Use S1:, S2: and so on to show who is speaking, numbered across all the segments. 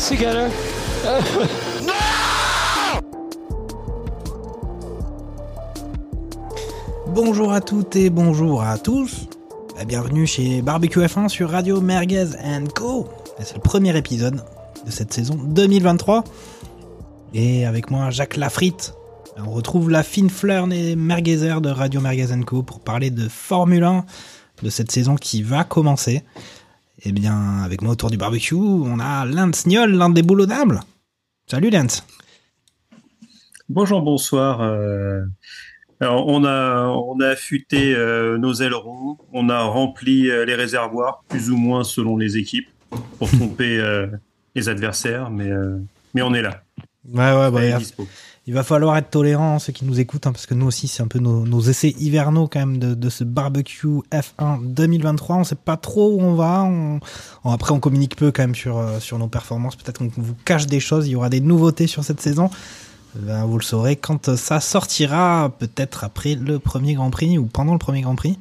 S1: 50 years together?
S2: Bonjour à toutes et bonjour à tous. Bienvenue chez Barbecue F1 sur Radio Merguez Co. C'est le premier épisode de cette saison 2023. Et avec moi, Jacques Lafritte. On retrouve la fine fleur des merguezers de Radio Merguez Co pour parler de Formule 1 de cette saison qui va commencer. Et bien, avec moi autour du barbecue, on a Lance Niol, l'un des boulonnables. Salut Lance.
S3: Bonjour, bonsoir. euh, alors, on a on a affûté euh, nos ailerons, on a rempli euh, les réservoirs plus ou moins selon les équipes pour tromper euh, les adversaires, mais mais on est là.
S2: Ouais, ouais, bah, il va falloir être tolérant, ceux qui nous écoutent, hein, parce que nous aussi, c'est un peu nos, essais hivernaux quand même de, ce barbecue F1 2023. On sait pas trop où on va. Après, on communique peu quand même sur, euh, nos performances. Peut-être qu'on vous cache des choses. Il y aura des nouveautés sur cette saison. Ben, vous le saurez quand ça sortira, peut-être après le premier Grand Prix ou pendant le premier Grand Prix.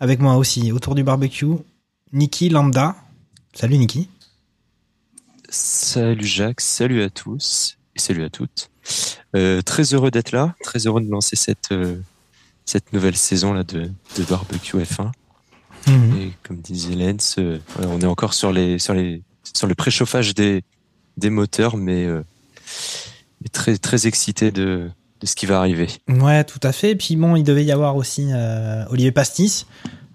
S2: Avec moi aussi, autour du barbecue, Niki Lambda. Salut Niki.
S4: Salut Jacques, salut à tous et salut à toutes. Euh, très heureux d'être là, très heureux de lancer cette euh, cette nouvelle saison là de, de barbecue F1. Et comme disait Lens, euh, on est encore sur les sur les sur le préchauffage des des moteurs, mais, mais très très excité de de ce qui va arriver.
S2: Ouais, tout à fait. Et puis bon, il devait y avoir aussi Olivier Pastis.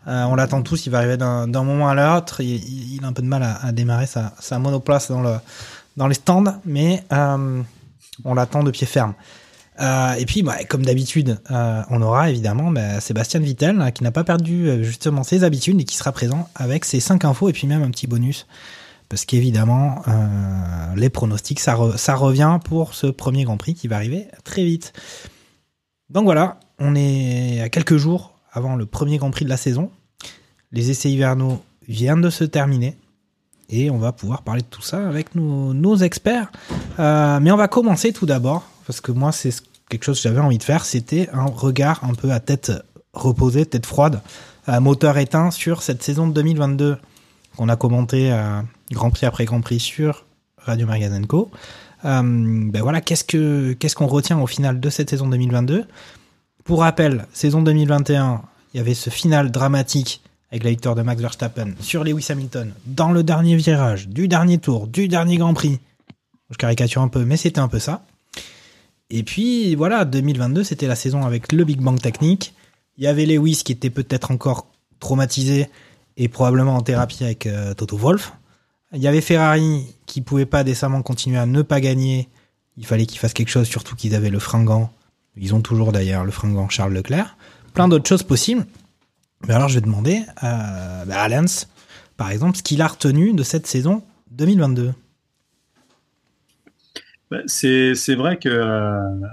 S2: On l'attend tous, il va arriver d'un d'un moment à l'autre. Il, a un peu de mal à, à démarrer sa, sa monoplace dans, le, dans les stands, mais on l'attend de pied ferme. Euh, et puis, bah, comme d'habitude, euh, on aura évidemment bah, Sébastien Vittel, hein, qui n'a pas perdu euh, justement ses habitudes et qui sera présent avec ses 5 infos et puis même un petit bonus. Parce qu'évidemment, les pronostics, ça revient pour ce premier Grand Prix qui va arriver très vite. Donc voilà, on est à quelques jours avant le premier Grand Prix de la saison. Les essais hivernaux viennent de se terminer. Et on va pouvoir parler de tout ça avec nos, experts. Euh, mais on va commencer tout d'abord, parce que moi, c'est ce- quelque chose que j'avais envie de faire. C'était un regard un peu à tête reposée, tête froide, moteur éteint sur cette saison de 2022 qu'on a commenté Grand Prix après Grand Prix sur Radio Magazine Co. Euh, ben voilà, qu'est-ce que qu'est-ce qu'on retient au final de cette saison 2022 Pour rappel, saison 2021, il y avait ce final dramatique avec la victoire de Max Verstappen sur Lewis Hamilton dans le dernier virage du dernier tour du dernier Grand Prix. Je caricature un peu, mais c'était un peu ça. Et puis voilà, 2022, c'était la saison avec le Big Bang technique. Il y avait Lewis qui était peut-être encore traumatisé et probablement en thérapie avec euh, Toto Wolff. Il y avait Ferrari qui pouvait pas décemment continuer à ne pas gagner. Il fallait qu'ils fassent quelque chose, surtout qu'ils avaient le fringant. Ils ont toujours d'ailleurs le fringant Charles Leclerc. Plein d'autres choses possibles. Mais alors je vais demander euh, bah, à Lance, par exemple, ce qu'il a retenu de cette saison 2022.
S3: Bah, C'est vrai que euh,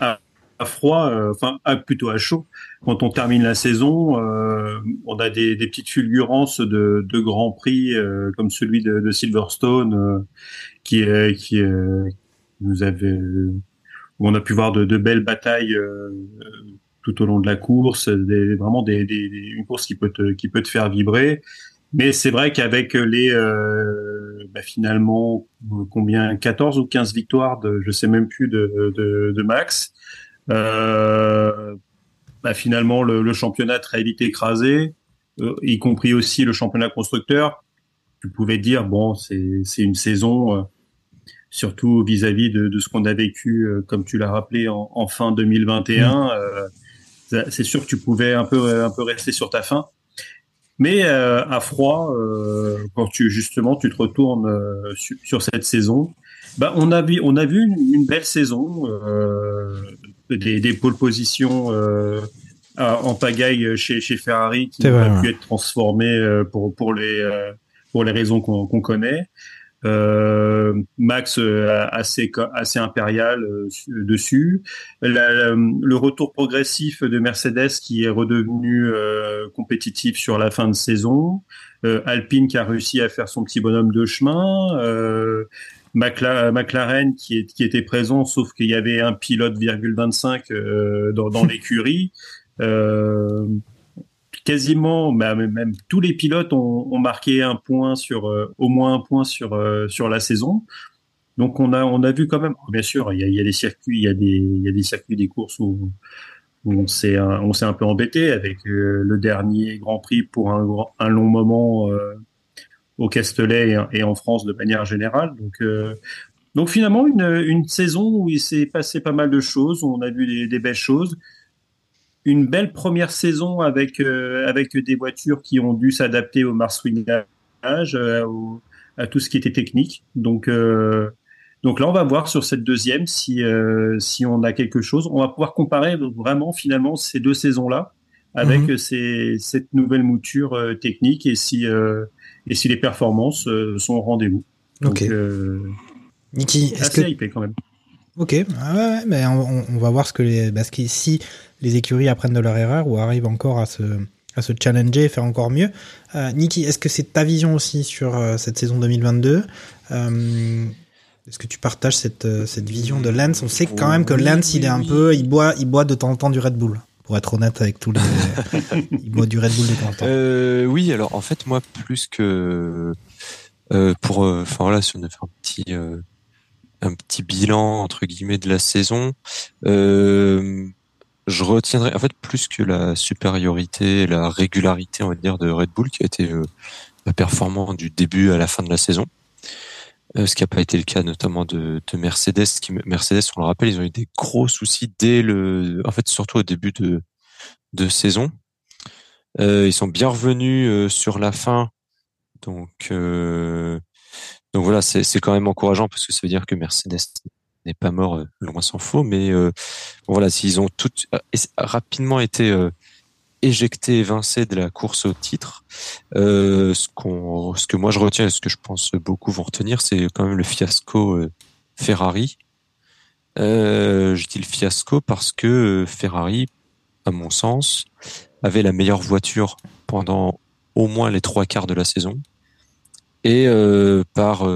S3: à, à froid, euh, enfin à- plutôt à chaud, quand on termine la saison, on a des, petites fulgurances de, de grands prix comme celui de, Silverstone qui qui nous avait où on a pu voir de, belles batailles tout au long de la course, vraiment une course qui peut te, faire vibrer. Mais c'est vrai qu'avec les euh, bah, finalement combien 14 ou 15 victoires de je sais même plus de, Max, euh, bah, finalement le, championnat très vite écrasé, euh, y compris aussi le championnat constructeur. Tu pouvais dire bon c'est une saison surtout vis-à-vis de, ce qu'on a vécu comme tu l'as rappelé en, fin 2021. euh, ça- c'est sûr que tu pouvais un peu un peu rester sur ta faim. Mais euh, à froid, euh, quand tu justement tu te retournes euh, su- sur cette saison, bah on a vu on a vu une, une belle saison, euh, des, des pôles positions euh, en pagaille chez, chez Ferrari qui a pu être transformé pour, pour, les, pour les raisons qu'on connaît. Euh, Max euh, assez assez impérial euh, dessus. le retour progressif de Mercedes qui est redevenu compétitif sur la fin de saison. Alpine qui a réussi à faire son petit bonhomme de chemin. McLaren qui, est, qui était présent, sauf qu'il y avait un pilote 25 dans, dans l'écurie. Euh, quasiment, bah, même tous les pilotes ont, marqué un point sur, euh, au moins un point sur euh, sur la saison. Donc on a on a vu quand même, bien sûr, il y a, des circuits, il y a des il y a des circuits des courses où, on s'est on s'est un peu embêté avec euh, le dernier Grand Prix pour un un long moment au Castellet et, en France de manière générale. Donc donc finalement une, une saison où il s'est passé pas mal de choses, on a vu des belles choses une belle première saison avec euh, avec des voitures qui ont dû s'adapter au marsouinage, euh, à tout ce qui était technique. Donc euh, donc là, on va voir sur cette deuxième si si on a quelque chose. On va pouvoir comparer vraiment finalement ces deux saisons là avec mhm. ces, cette nouvelle mouture technique et si et si les performances sont au rendez-vous.
S2: Ok. Niki, est-ce que
S3: hypé quand même.
S2: Ok, ah ouais, mais on, on, va voir ce que les, parce que si les écuries apprennent de leur erreur ou arrivent encore à se, à se challenger et faire encore mieux. Euh, Niki, est-ce que c'est ta vision aussi sur euh, cette saison 2022 euh, Est-ce que tu partages cette, euh, cette vision de Lance On sait quand même que Lance, il est un peu, il boit, il boit de temps en temps du Red Bull. Pour être honnête avec tous les, il boit du Red Bull de temps en temps.
S4: Euh, oui, alors en fait, moi, plus que pour, enfin voilà, si on a fait un petit un petit bilan entre guillemets de la saison. Euh, je retiendrai en fait plus que la supériorité et la régularité on va dire de Red Bull qui a été euh, performant du début à la fin de la saison. Euh, ce qui n'a pas été le cas notamment de, de, Mercedes Mercedes on le rappelle ils ont eu des gros soucis dès le en fait surtout au début de de saison. Euh, ils sont bien revenus sur la fin. Donc donc voilà c'est quand même encourageant parce que ça veut dire que Mercedes n'est pas mort, euh, loin s'en faut. Mais euh, voilà, s'ils ont tout euh, rapidement été éjectés, évincés de la course au titre, ce ce que moi je retiens et ce que je pense beaucoup vont retenir, c'est quand même le fiasco Ferrari. je dis le fiasco parce que Ferrari, à mon sens, avait la meilleure voiture pendant au moins les trois quarts de la saison. Et par,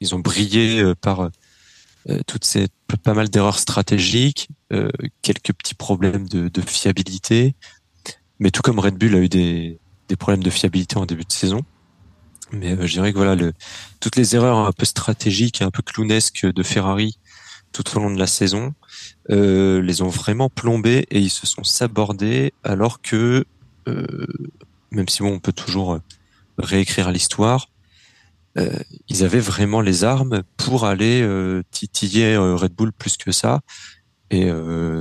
S4: ils ont brillé par euh, toutes ces pas mal d'erreurs stratégiques, euh, quelques petits problèmes de, fiabilité, mais tout comme Red Bull a eu des, problèmes de fiabilité en début de saison. Mais euh, je dirais que voilà, toutes les erreurs un peu stratégiques et un peu clownesques de Ferrari tout au long de la saison euh, les ont vraiment plombés et ils se sont sabordés alors que euh, même si bon on peut toujours réécrire l'histoire, euh, ils avaient vraiment les armes pour aller euh, titiller euh, Red Bull plus que ça. Et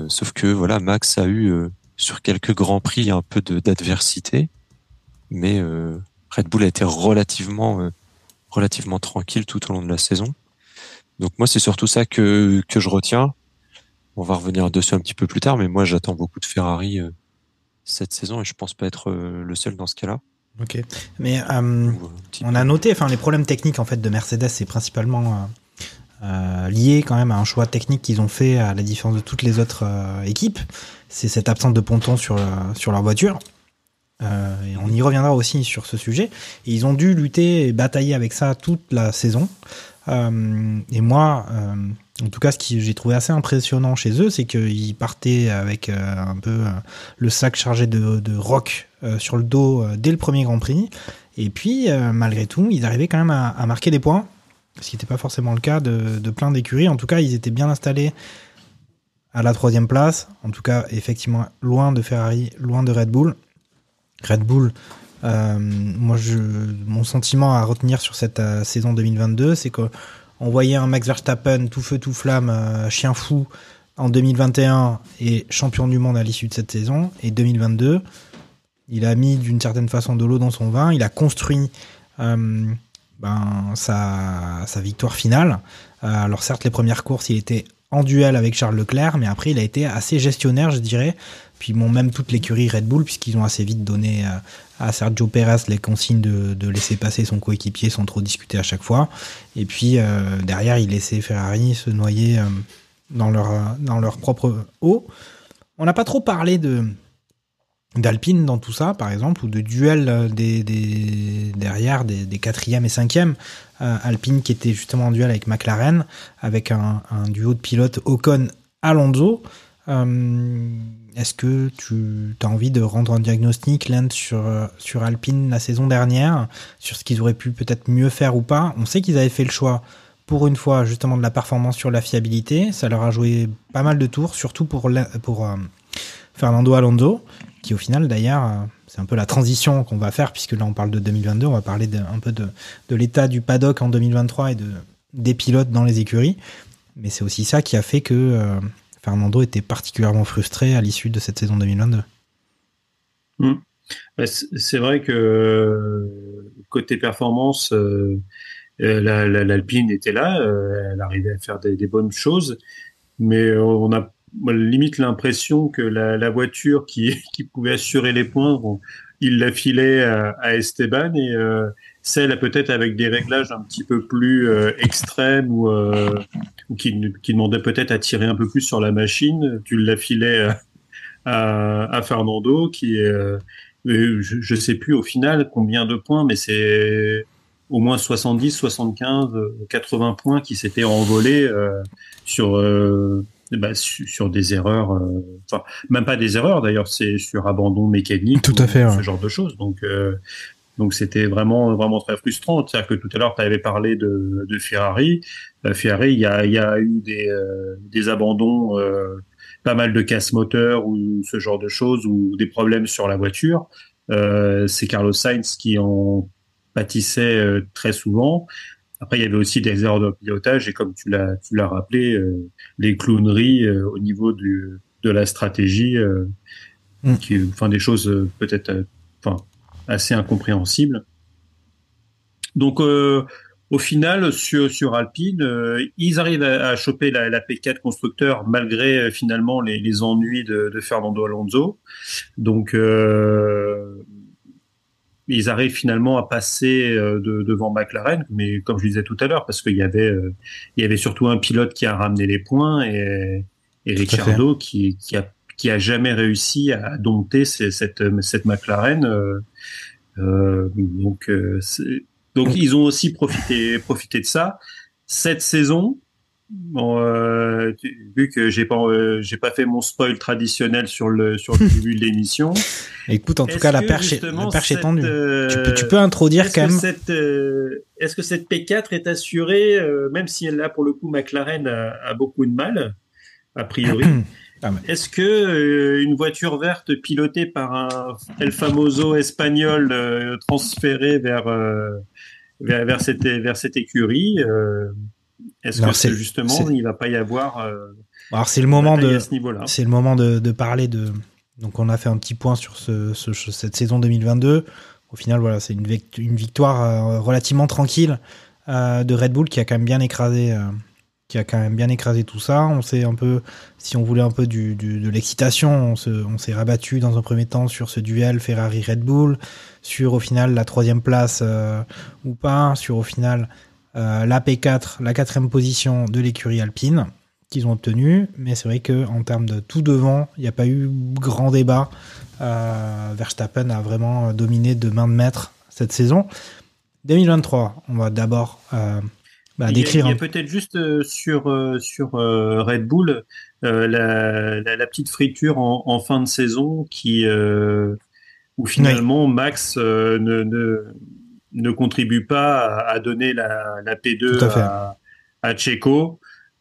S4: sauf que voilà, Max a eu sur quelques grands prix un peu d'adversité, mais Red Bull a été relativement relativement tranquille tout au long de la saison. Donc moi, c'est surtout ça que que je retiens. On va revenir dessus un petit peu plus tard, mais moi, j'attends beaucoup de Ferrari cette saison et je pense pas être le seul dans ce cas-là.
S2: Ok, mais euh, on a noté, enfin, les problèmes techniques en fait de Mercedes, c'est principalement euh, euh, lié quand même à un choix technique qu'ils ont fait à la différence de toutes les autres équipes. C'est cette absence de ponton sur sur leur voiture. et on y reviendra aussi sur ce sujet. Et ils ont dû lutter et batailler avec ça toute la saison. et moi, en tout cas, ce que j'ai trouvé assez impressionnant chez eux, c'est qu'ils partaient avec un peu le sac chargé de, de rock euh, sur le dos euh, dès le premier Grand Prix. Et puis, euh, malgré tout, ils arrivaient quand même à, marquer des points, ce qui n'était pas forcément le cas de, de plein d'écuries. En tout cas, ils étaient bien installés à la troisième place. En tout cas, effectivement, loin de Ferrari, loin de Red Bull. Red Bull, moi, je, mon sentiment à retenir sur cette saison 2022, c'est qu'on voyait un Max Verstappen tout feu tout flamme, chien fou en 2021 et champion du monde à l'issue de cette saison. Et 2022, il a mis d'une certaine façon de l'eau dans son vin. Il a construit euh, ben, sa, victoire finale. Euh, alors certes, les premières courses, il était en duel avec Charles Leclerc, mais après il a été assez gestionnaire, je dirais. Puis bon, même toute l'écurie Red Bull, puisqu'ils ont assez vite donné euh, à Sergio Perez les consignes de, laisser passer son coéquipier sans trop discuter à chaque fois. Et puis derrière, il laissait Ferrari se noyer dans leur propre eau. On n'a pas trop parlé de d'Alpine dans tout ça, par exemple, ou de duel des, derrière des, quatrièmes et cinquièmes. Alpine qui était justement en duel avec McLaren, avec un, duo de pilotes Ocon-Alonso. Est-ce que tu as envie de rendre un diagnostic, Lent, sur, euh, sur Alpine la saison dernière, sur ce qu'ils auraient pu peut-être mieux faire ou pas? On sait qu'ils avaient fait le choix, pour une fois, justement de la performance sur la fiabilité. Ça leur a joué pas mal de tours, surtout pour, euh, Fernando Alonso, qui au final, d'ailleurs, euh, c'est un peu la transition qu'on va faire, puisque là on parle de 2022, on va parler un peu de, de l'état du paddock en 2023 et de, des pilotes dans les écuries. Mais c'est aussi ça qui a fait que... Fernando était particulièrement frustré à l'issue de cette saison 2022.
S3: Hmm. Bah, c'est vrai que côté performance, euh, euh, l'Alpine était là, euh, elle arrivait à faire des, bonnes choses, mais on a limite l'impression que la, voiture qui, pouvait assurer les points, il la filait à, Esteban et celle peut-être avec des réglages un petit peu plus extrêmes ou ou qui, qui demandait peut-être à tirer un peu plus sur la machine, tu l'affilais à, à, Fernando, qui est, euh, je, ne sais plus au final combien de points, mais c'est au moins 70, 75, 80 points qui s'étaient envolés euh, sur, euh, bah, sur des erreurs, euh, enfin même pas des erreurs d'ailleurs, c'est sur abandon mécanique,
S2: tout à fait,
S3: ce genre de choses. Donc donc c'était vraiment vraiment très frustrant. C'est-à-dire que tout à l'heure tu avais parlé de, de Ferrari. La Ferrari, il y a, y a eu des, euh, des abandons, euh, pas mal de casse moteur ou ce genre de choses ou des problèmes sur la voiture. Euh, c'est Carlos Sainz qui en pâtissait très souvent. Après, il y avait aussi des erreurs de pilotage et comme tu l'as tu l'as rappelé, les clowneries au niveau du, de la stratégie, mm. qui, enfin des choses peut-être, enfin assez incompréhensible. Donc, euh, au final, sur, sur Alpine, euh, ils arrivent à, choper la, la, P4 constructeur malgré euh, finalement les, les, ennuis de, de, Fernando Alonso. Donc, ils arrivent finalement à passer de, devant McLaren, mais comme je disais tout à l'heure, parce qu'il y avait, il y avait surtout un pilote qui a ramené les points et, et Ricciardo qui, qui a qui a jamais réussi à dompter cette, cette McLaren. Euh, donc, euh, donc ils ont aussi profité, profité de ça. Cette saison, Bon, euh, vu que j'ai pas j'ai pas fait mon spoil traditionnel sur le sur le début de l'émission.
S2: Écoute, en tout cas, la perche, est, la perche est tendue. tu, peux, tu peux introduire quand même.
S3: Est-ce que cette P4 est assurée, même si elle là pour le coup McLaren a, a beaucoup de mal, a priori. Ah, Est-ce que euh, une voiture verte pilotée par un El Famoso espagnol euh, transféré vers, euh, vers, vers cette vers cette écurie, est-ce que justement il va pas y avoir
S2: Alors c'est le moment de c'est le moment de, de, parler de donc on a fait un petit point sur ce, ce cette saison 2022. Au final voilà c'est une, une victoire relativement tranquille de Red Bull qui a quand même bien écrasé qui a quand même bien écrasé tout ça. On s'est un peu, si on voulait un peu du, de l'excitation, on s'est rabattu dans un premier temps sur ce duel Ferrari-Red Bull, sur au final la troisième place euh, ou pas, sur au final euh, la P4, la quatrième position de l'écurie alpine qu'ils ont obtenu. Mais c'est vrai que en termes de tout devant, il n'y a pas eu grand débat. Euh, Verstappen a vraiment dominé de main de maître cette saison. 2023, on va d'abord euh,
S3: bah, il y a, peut-être juste euh, sur euh, sur euh, Red Bull la, la, petite friture en, en, fin de saison qui où finalement Max ne, ne, ne contribue pas à, donner la, la P2 à, à.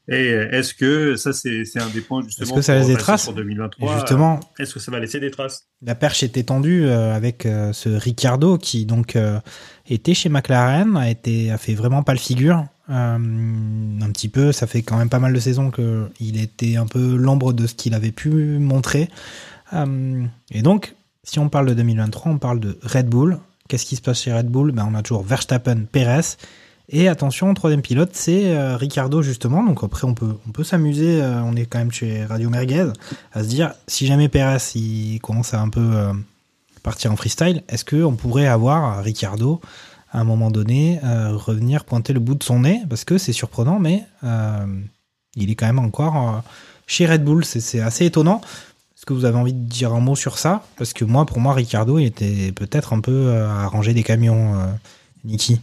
S3: Et est-ce que ça c'est un des points justement
S2: que ça laisse des traces
S3: pour 2023
S2: Justement,
S3: est-ce que ça va laisser des traces?
S2: La perche est étendue avec ce Ricardo qui donc était chez McLaren, a été a fait vraiment pas le figure euh, un petit peu, ça fait quand même pas mal de saisons qu'il était un peu l'ombre de ce qu'il avait pu montrer. Euh, et donc, si on parle de 2023, on parle de Red Bull. Qu'est-ce qui se passe chez Red Bull? Ben, On a toujours Verstappen, Perez. Et attention, troisième pilote, c'est euh, Ricardo justement. Donc après, on peut, on peut s'amuser. euh, on est quand même chez Radio Merguez à se dire si jamais Perez commence à un peu euh, partir en freestyle, est-ce que on pourrait avoir Ricardo à un moment donné revenir pointer le bout de son nez? Parce que c'est surprenant, mais il est quand même encore chez Red Bull. C'est assez étonnant. Que vous avez envie de dire un mot sur ça? Parce que moi, pour moi, Ricardo, il était peut-être un peu euh, à ranger des camions, euh, Niki.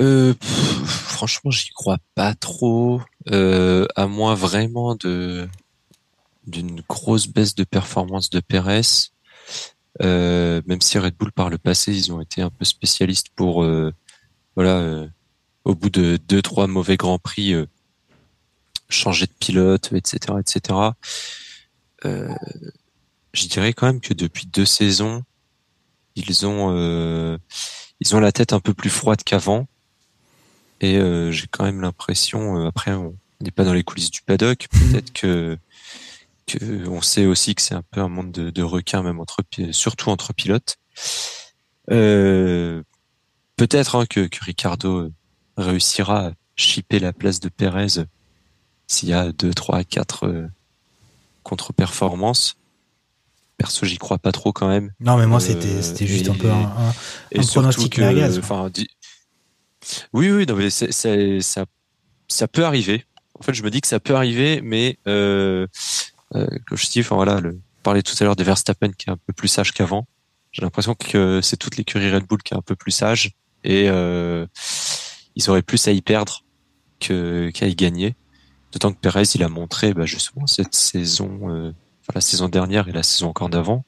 S4: Euh, franchement, j'y crois pas trop, euh, à moins vraiment de d'une grosse baisse de performance de Perez. Euh, même si Red Bull par le passé, ils ont été un peu spécialistes pour, voilà, au bout de deux trois mauvais grands prix, changer de pilote, etc., etc. Euh, je dirais quand même que depuis deux saisons, ils ont euh, ils ont la tête un peu plus froide qu'avant. Et euh, j'ai quand même l'impression, euh, après on n'est pas dans les coulisses du paddock, peut-être que, que on sait aussi que c'est un peu un monde de, de requins, même entre surtout entre pilotes. Euh, peut-être hein, que, que Ricardo réussira à chipper la place de Pérez s'il y a deux, trois, quatre euh, contre-performances. Perso, j'y crois pas trop quand même.
S2: Non, mais moi,
S4: Euh,
S2: c'était c'était juste
S4: et-
S2: un peu un, un-
S4: et
S2: un
S4: surtout
S2: pronostic
S4: que,
S2: merguez.
S4: enfin, di- oui, oui, non, mais c'est- c'est- ça, ça peut arriver. En fait, je me dis que ça peut arriver, mais euh, euh, comme je dis, enfin voilà, le, on parlait tout à l'heure de Verstappen qui est un peu plus sage qu'avant. J'ai l'impression que c'est toute l'écurie Red Bull qui est un peu plus sage et euh, ils auraient plus à y perdre que qu'à y gagner. D'autant que Perez, il a montré bah, justement cette saison, euh, enfin, la saison dernière et la saison encore d'avant,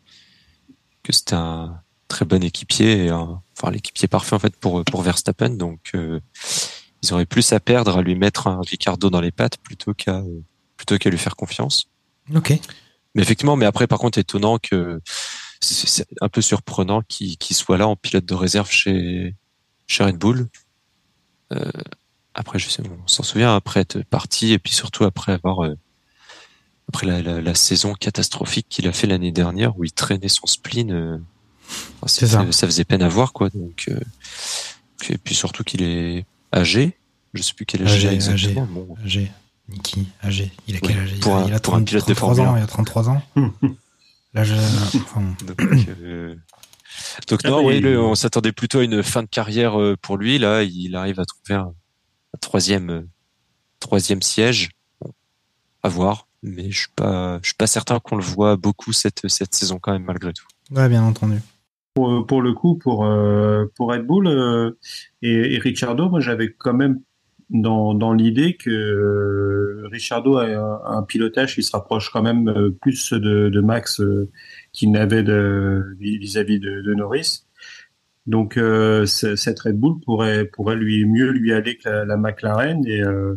S4: que c'était un très bon équipier, et un- enfin l'équipier parfait en fait pour pour Verstappen. Donc euh, ils auraient plus à perdre à lui mettre un Ricardo dans les pattes plutôt qu'à euh, plutôt qu'à lui faire confiance.
S2: Ok.
S4: Mais effectivement, mais après par contre étonnant que c'est un peu surprenant qu'il qu'il soit là en pilote de réserve chez chez Red Bull. Euh, après, je sais, on s'en souvient après être parti et puis surtout après avoir euh, après la, la, la saison catastrophique qu'il a fait l'année dernière où il traînait son spleen. euh, enfin,
S2: C'est
S4: c'était-
S2: ça.
S4: faisait peine à voir quoi. Donc euh, et puis surtout qu'il est âgé. Je sais plus quel âge il a
S2: Âgé,
S4: exactement.
S2: âgé.
S4: Bon,
S2: Âgé. Niki, âgé. Il a quel âge? Il a, il a
S4: pour un
S2: 30,
S4: pilote de
S2: 33
S4: Formule
S2: ans.
S4: 1.
S2: Il a 33 ans. L'âge. Enfin,
S4: Donc, euh, donc
S3: Ah
S4: non,
S3: bah,
S4: oui,
S3: il-
S4: le- on s'attendait plutôt à une fin de carrière pour lui. Là, il arrive à trouver un troisième, euh, troisième siège. Bon, à voir, mais je suis pas, je suis pas certain qu'on le voit beaucoup cette cette saison quand même malgré tout.
S2: ouais, bien entendu.
S3: Pour, pour le coup, pour, euh, pour Red Bull euh, et, et Ricciardo, moi j'avais quand même dans, dans l'idée que euh, Ricciardo a un, un pilotage qui se rapproche quand même euh, plus de, de Max euh, qu'il n'avait de- vis-à-vis de, de Norris. Donc euh, cette Red Bull pourrait, pourrait lui mieux lui aller que la, la McLaren et, euh,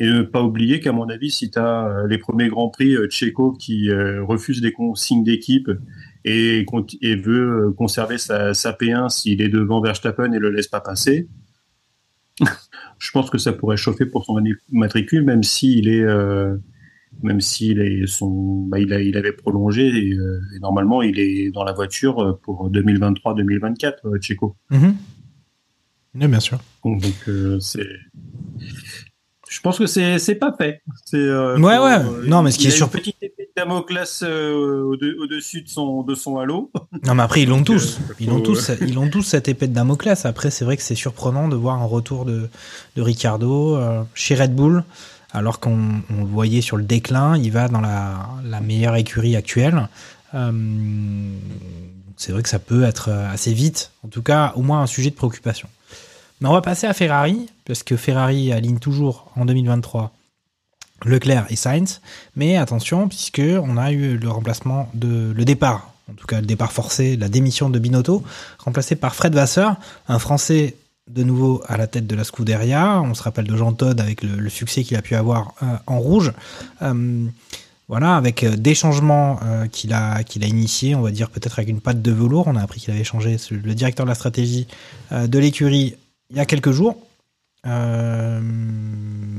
S3: et ne pas oublier qu'à mon avis, si tu as les premiers Grands Prix euh, Checo qui euh, refuse des consignes d'équipe et, et veut euh, conserver sa, sa P1 s'il est devant Verstappen et le laisse pas passer, je pense que ça pourrait chauffer pour son matricule, même s'il est, euh, même s'il est son, bah, il, a, il avait prolongé et, euh, et normalement il est dans la voiture euh, pour 2023-2024, euh, Checo.
S2: Mhm. Oui, bien sûr.
S3: Donc euh, c'est, je pense que c'est pas fait. Euh,
S2: Ouais,
S3: pour-
S2: ouais. Non, mais ce qui est
S3: a
S2: sûr-
S3: une petite épée de Damoclès au- au-dessus de son de son halo.
S2: Non, mais après, ils l'ont tous. Ils l'ont tous, ils l'ont tous cette épée de Damoclès. Après, c'est vrai que c'est surprenant de voir un retour de, de Ricardo chez Red Bull, alors qu'on on le voyait sur le déclin. Il va dans la, meilleure écurie actuelle. Euh, c'est vrai que ça peut être assez vite. En tout cas, au moins un sujet de préoccupation. Mais on va passer à Ferrari, parce que Ferrari aligne toujours en 2023 Leclerc et Sainz. Mais attention, puisque on a eu le remplacement de le départ, en tout cas le départ forcé, la démission de Binotto, remplacé par Fred Vasseur, un Français de nouveau à la tête de la Scuderia. On se rappelle de Jean Todt avec le, succès qu'il a pu avoir euh, en rouge. Euh, voilà, avec euh, des changements qu'il a qu'il a initiés, on va dire peut-être avec une patte de velours. On a appris qu'il avait changé le directeur de la stratégie de l'écurie il y a quelques jours.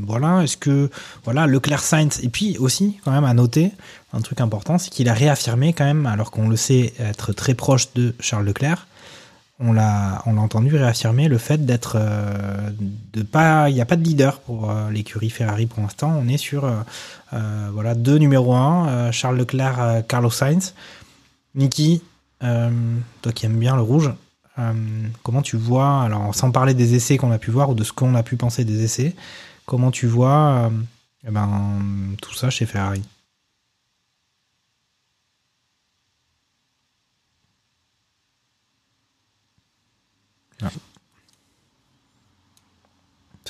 S2: Voilà, est-ce que voilà Leclerc Sainz et puis aussi quand même à noter un truc important, c'est qu'il a réaffirmé quand même, alors qu'on le sait être très proche de Charles Leclerc, on l'a entendu réaffirmer le fait d'être euh, de pas il n'y a pas de leader pour euh, l'écurie Ferrari pour l'instant. On est sur euh, voilà deux numéros 1 Charles Leclerc Carlos Sainz. Niki toi qui aimes bien le rouge comment tu vois alors sans parler des essais qu'on a pu voir ou de ce qu'on a pu penser des essais comment tu vois eh ben tout ça chez Ferrari?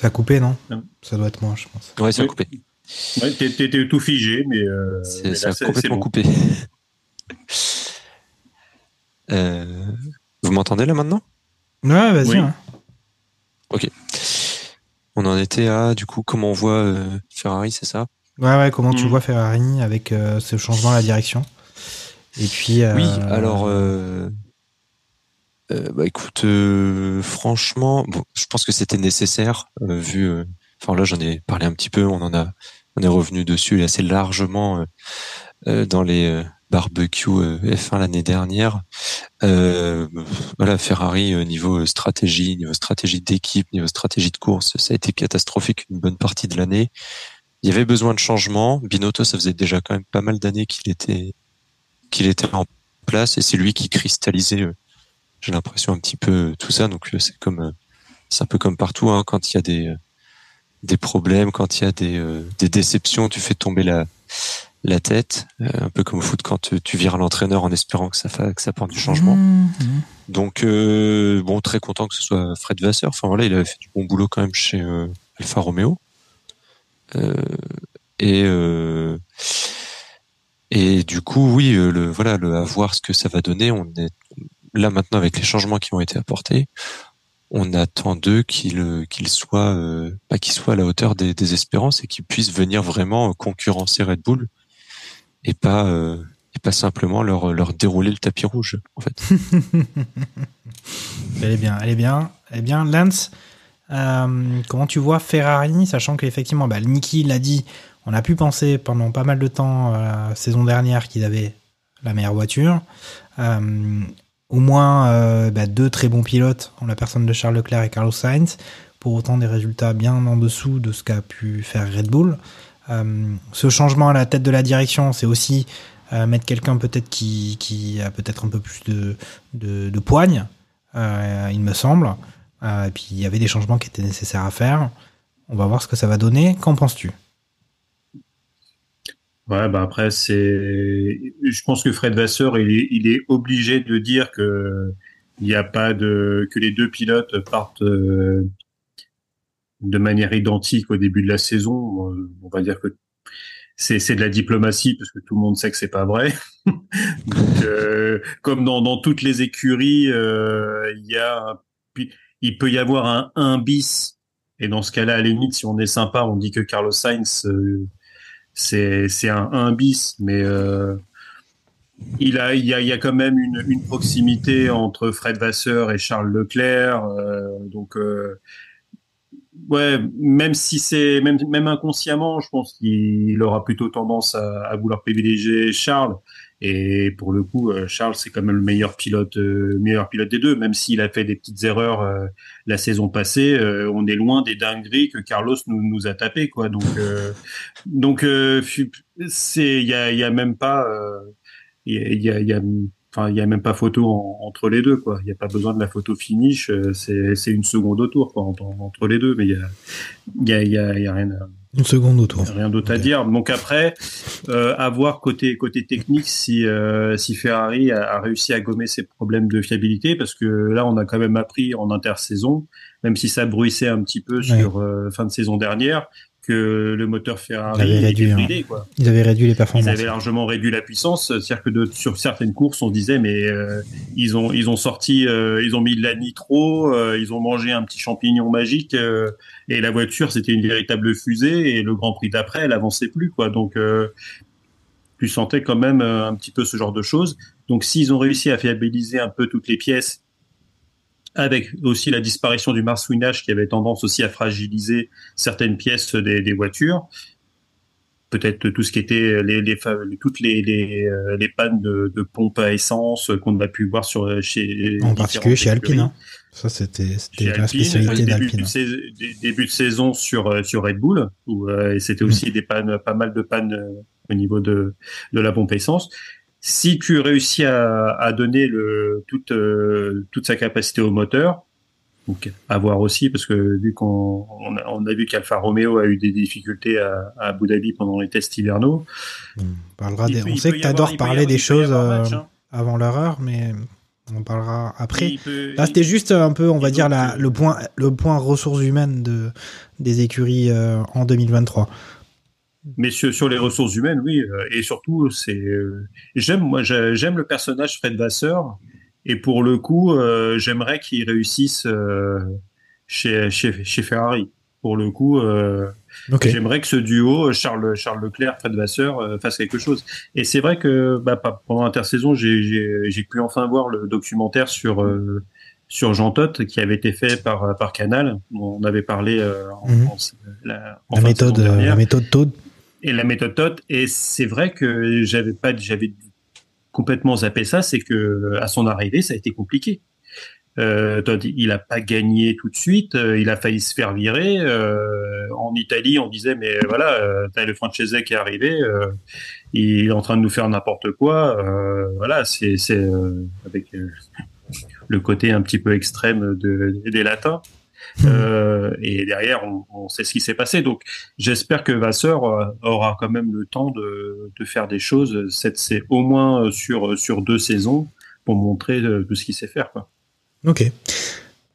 S2: Ça a coupé, non Ça doit être moi, je pense.
S4: Ouais, ça a coupé.
S3: Ouais, t'étais tout figé, mais, euh,
S4: ça a complètement coupé. Euh, vous m'entendez là maintenant?
S2: Ouais, vas-y.
S4: Ok. On en était à, du coup, comment on voit euh, Ferrari, c'est ça?
S2: Ouais, ouais, comment tu mm. vois Ferrari avec ce changement à la direction? Et puis.
S4: Oui, alors euh, bah écoute, euh, franchement, bon, je pense que c'était nécessaire euh, vu. Enfin là, j'en ai parlé un petit peu. On en a, on est revenu dessus assez largement dans les barbecues F1 l'année dernière. voilà, Ferrari niveau stratégie, niveau stratégie d'équipe, niveau stratégie de course, ça a été catastrophique une bonne partie de l'année. Il y avait besoin de changement. Binotto, ça faisait déjà quand même pas mal d'années qu'il était qu'il était en place et c'est lui qui cristallisait j'ai l'impression un petit peu tout ça. Donc euh, c'est comme euh, c'est un peu comme partout hein, quand il y a des euh, des problèmes, quand il y a des des déceptions, tu fais tomber la la tête, un peu comme au foot quand tu, vires l'entraîneur en espérant que ça fa, que ça porte du changement. Mmh, mmh. Donc bon, très content que ce soit Fred Vasseur. Enfin voilà, il avait fait du bon boulot quand même chez Alfa Romeo. et et du coup, oui, le voilà, le à voir ce que ça va donner. On est là maintenant avec les changements qui ont été apportés, on attend d'eux qu'ils qu'ils soient euh, bah, qu'ils soient à la hauteur des, espérances et qu'ils puissent venir vraiment concurrencer Red Bull et pas euh, et pas simplement leur leur dérouler le tapis rouge en fait.
S2: elle est bien, elle est bien, elle est bien. Lance, euh, comment tu vois Ferrari, sachant qu'effectivement, bah, Niki l'a dit, on a pu penser pendant pas mal de temps la saison dernière qu'ils avaient la meilleure voiture. Euh, au moins euh, bah, deux très bons pilotes en la personne de Charles Leclerc et Carlos Sainz, pour autant des résultats bien en dessous de ce qu'a pu faire Red Bull. Euh, ce changement à la tête de la direction, c'est aussi euh, mettre quelqu'un peut-être qui, a peut-être un peu plus de, de, de poigne, il me semble. et puis il y avait des changements qui étaient nécessaires à faire. On va voir ce que ça va donner. Qu'en penses-tu?
S3: Ouais, bah après c'est, je pense que Fred Vasseur il est, obligé de dire que il n'y a pas de que les deux pilotes partent euh, de manière identique au début de la saison. On va dire que c'est de la diplomatie parce que tout le monde sait que c'est pas vrai. Euh, comme dans dans toutes les écuries, euh, il y a il peut y avoir un 1 bis et dans ce cas-là à la limite si on est sympa on dit que Carlos Sainz c'est un, bis, mais euh, il a y a, quand même une, une proximité entre Fred Vasseur et Charles Leclerc, euh, donc euh, ouais, même si c'est même même inconsciemment, je pense qu'il aura plutôt tendance à, vouloir privilégier Charles. Et pour le coup, euh, Charles, c'est quand même le meilleur pilote, euh, meilleur pilote des deux, même s'il a fait des petites erreurs euh, la saison passée. on est loin des dingueries que Carlos nous, nous a tapé, quoi. Donc, donc, c'est, il y a, y a même pas, il y a, y a, enfin, il y a même pas photo entre les deux, quoi. Il n'y a pas besoin de la photo finish. c'est, c'est une seconde au tour, quoi, entre, entre les deux. Mais il y a, il y a, y a, y a rien. À,
S2: une seconde autour.
S3: Rien d'autre à dire. Donc après, euh, à voir côté côté technique si euh, si Ferrari a, a, réussi à gommer ses problèmes de fiabilité, parce que là on a quand même appris en intersaison, même si ça bruissait un petit peu sur euh, fin de saison dernière, que le moteur Ferrari
S2: avait réduit,
S3: bridé, quoi.
S2: Ils avaient réduit les performances.
S3: Ils avaient largement réduit la puissance, c'est-à-dire que de, sur certaines courses, on se disait mais euh, ils ont ils ont sorti, euh, ils ont mis de la nitro, euh, ils ont mangé un petit champignon magique et la voiture c'était une véritable fusée et le Grand Prix d'après elle avançait plus quoi. Donc tu sentais quand même un petit peu ce genre de choses. Donc s'ils ont réussi à fiabiliser un peu toutes les pièces avec aussi la disparition du marsouinage qui avait tendance aussi à fragiliser certaines pièces des, des voitures. peut-être tout ce qui était les, les toutes les les, euh, les pannes de, de pompe à essence qu'on a pu voir sur chez
S2: en particulier chez Alpine. Hein. Ça c'était la spécialité d'Alpine.
S3: Début, début, de saison sur sur Red Bull où et c'était aussi mm. des pannes pas mal de pannes au niveau de de la pompe à essence. Si tu réussis à, à donner le toute toute sa capacité au moteur, donc à voir aussi parce que vu qu'on on a, on a, vu qu'Alfa Romeo a eu des difficultés à, à, Abu Dhabi pendant les tests hivernaux.
S2: On, parlera des, on sait que tu adores parler des choses euh, hein. avant leur heure, mais on parlera après. Là, c'était juste un peu, on va dire, la, le point le point ressources humaines de des écuries euh, en 2023.
S3: Mais sur, sur, les ressources humaines, oui, euh, et surtout, c'est j'aime moi j'aime le personnage Fred Vasseur et pour le coup, euh, j'aimerais qu'il réussisse euh, chez, chez, chez Ferrari. Pour le coup, euh, j'aimerais que ce duo Charles Charles Leclerc Fred Vasseur fasse quelque chose. Et c'est vrai que bah, pendant l'intersaison, j'ai pu enfin voir le documentaire sur sur Jean Todt qui avait été fait par par Canal. On avait parlé en,
S2: mhm. la, méthode la méthode Todd
S3: et la méthode Todd. Et c'est vrai que j'avais pas j'avais complètement zappé ça, c'est que à son arrivée, ça a été compliqué. Euh, il a pas gagné tout de suite, euh, il a failli se faire virer. Euh, en Italie, on disait mais voilà, euh, t'as le Francese qui est arrivé, il est en train de nous faire n'importe quoi. voilà, c'est c'est avec le côté un petit peu extrême de, des Latins. Euh, et derrière, on, sait ce qui s'est passé. Donc, j'espère que Vasseur euh, aura quand même le temps de, faire des choses. C'est au moins euh, sur deux saisons pour montrer de, ce qu'il sait faire.
S2: Ok.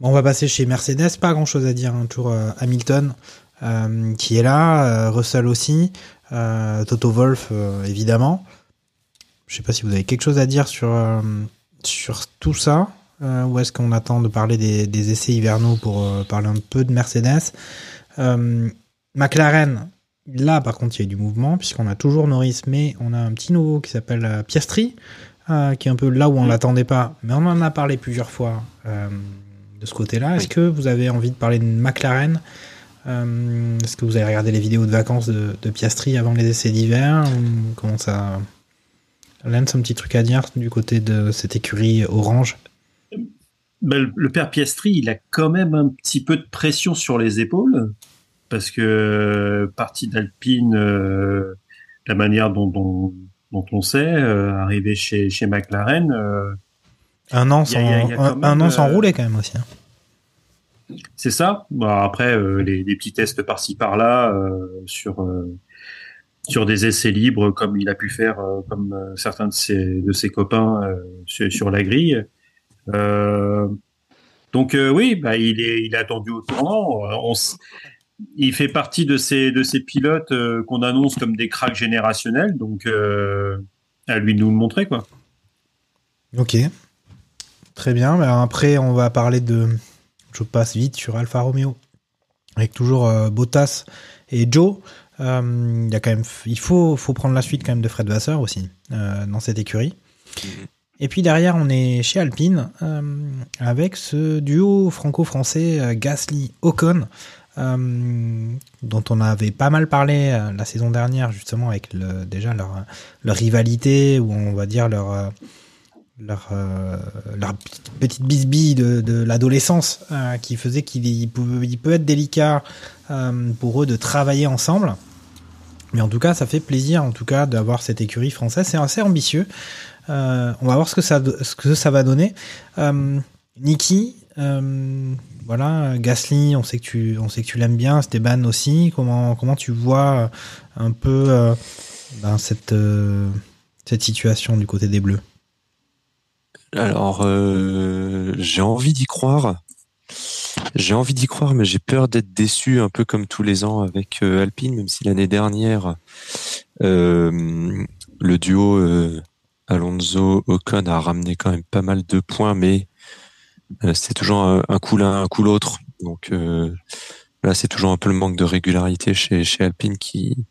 S2: On va passer chez Mercedes. Pas grand chose à dire. Hein. Toujours euh, Hamilton qui est là, Russell aussi, Toto Wolf évidemment. Je sais pas si vous avez quelque chose à dire sur tout ça. Euh, ou est-ce qu'on attend de parler des, des essais hivernaux pour euh, parler un peu de Mercedes euh, McLaren, là par contre il y a du mouvement puisqu'on a toujours Norris, mais on a un petit nouveau qui s'appelle Piastri, qui est un peu là où on l'attendait pas, mais on en a parlé plusieurs fois de ce côté-là. Est-ce que vous avez envie de parler de McLaren Est-ce que vous avez regardé les vidéos de vacances de, de Piastri avant les essais d'hiver Comment ça Lance, un petit truc à dire du côté de cette écurie orange
S3: ben, le père Piastri, il a quand même un petit peu de pression sur les épaules parce que euh, partie d'Alpine, euh, la manière dont, dont, dont on sait, euh, arriver chez, chez McLaren. Euh,
S2: un an sans, un, an sans rouler quand même aussi. Hein.
S3: C'est ça. Bon, après, les, les, petits tests par-ci par-là sur sur des essais libres, comme il a pu faire, comme certains de ses de ses copains sur, sur la grille. Euh, donc euh, oui, bah, il est il est attendu au tournant. Euh, on, il fait partie de ces de ces pilotes qu'on annonce comme des cracks générationnels. Donc à lui de nous le montrer quoi.
S2: Ok, très bien. Mais après, on va parler de. Je passe vite sur Alfa Romeo avec toujours Bottas et Joe. il y a quand même, il faut, faut prendre la suite quand même de Fred Vasseur aussi dans cette écurie. Et puis derrière, on est chez Alpine euh, avec ce duo franco-français euh, Gasly-Ocon. Euh, dont on avait pas mal parlé la saison dernière justement avec déjà leur, rivalité ou on va dire leur leur, petite bisbille de, de l'adolescence qui faisait qu'il peut, il peut être délicat pour eux de travailler ensemble. Mais en tout cas, ça fait plaisir en tout cas d'avoir cette écurie française. C'est assez ambitieux. Euh, on va voir ce que ça, ce que ça va donner. Euh, Niki, euh, voilà, Gasly, on sait que tu, on sait que tu l'aimes bien, Esteban aussi. Comment, comment tu vois un peu ben, cette, cette situation du côté des Bleus?
S4: Alors, j'ai envie d'y croire. J'ai envie d'y croire, mais j'ai peur d'être déçu, un peu comme tous les ans avec Alpine, même si l'année dernière, le duo Alonso Ocon a ramené quand même pas mal de points, mais euh, c'est toujours un, coup l'un, un coup l'autre. Donc euh, là, c'est toujours un peu le manque de régularité chez, chez Alpine qui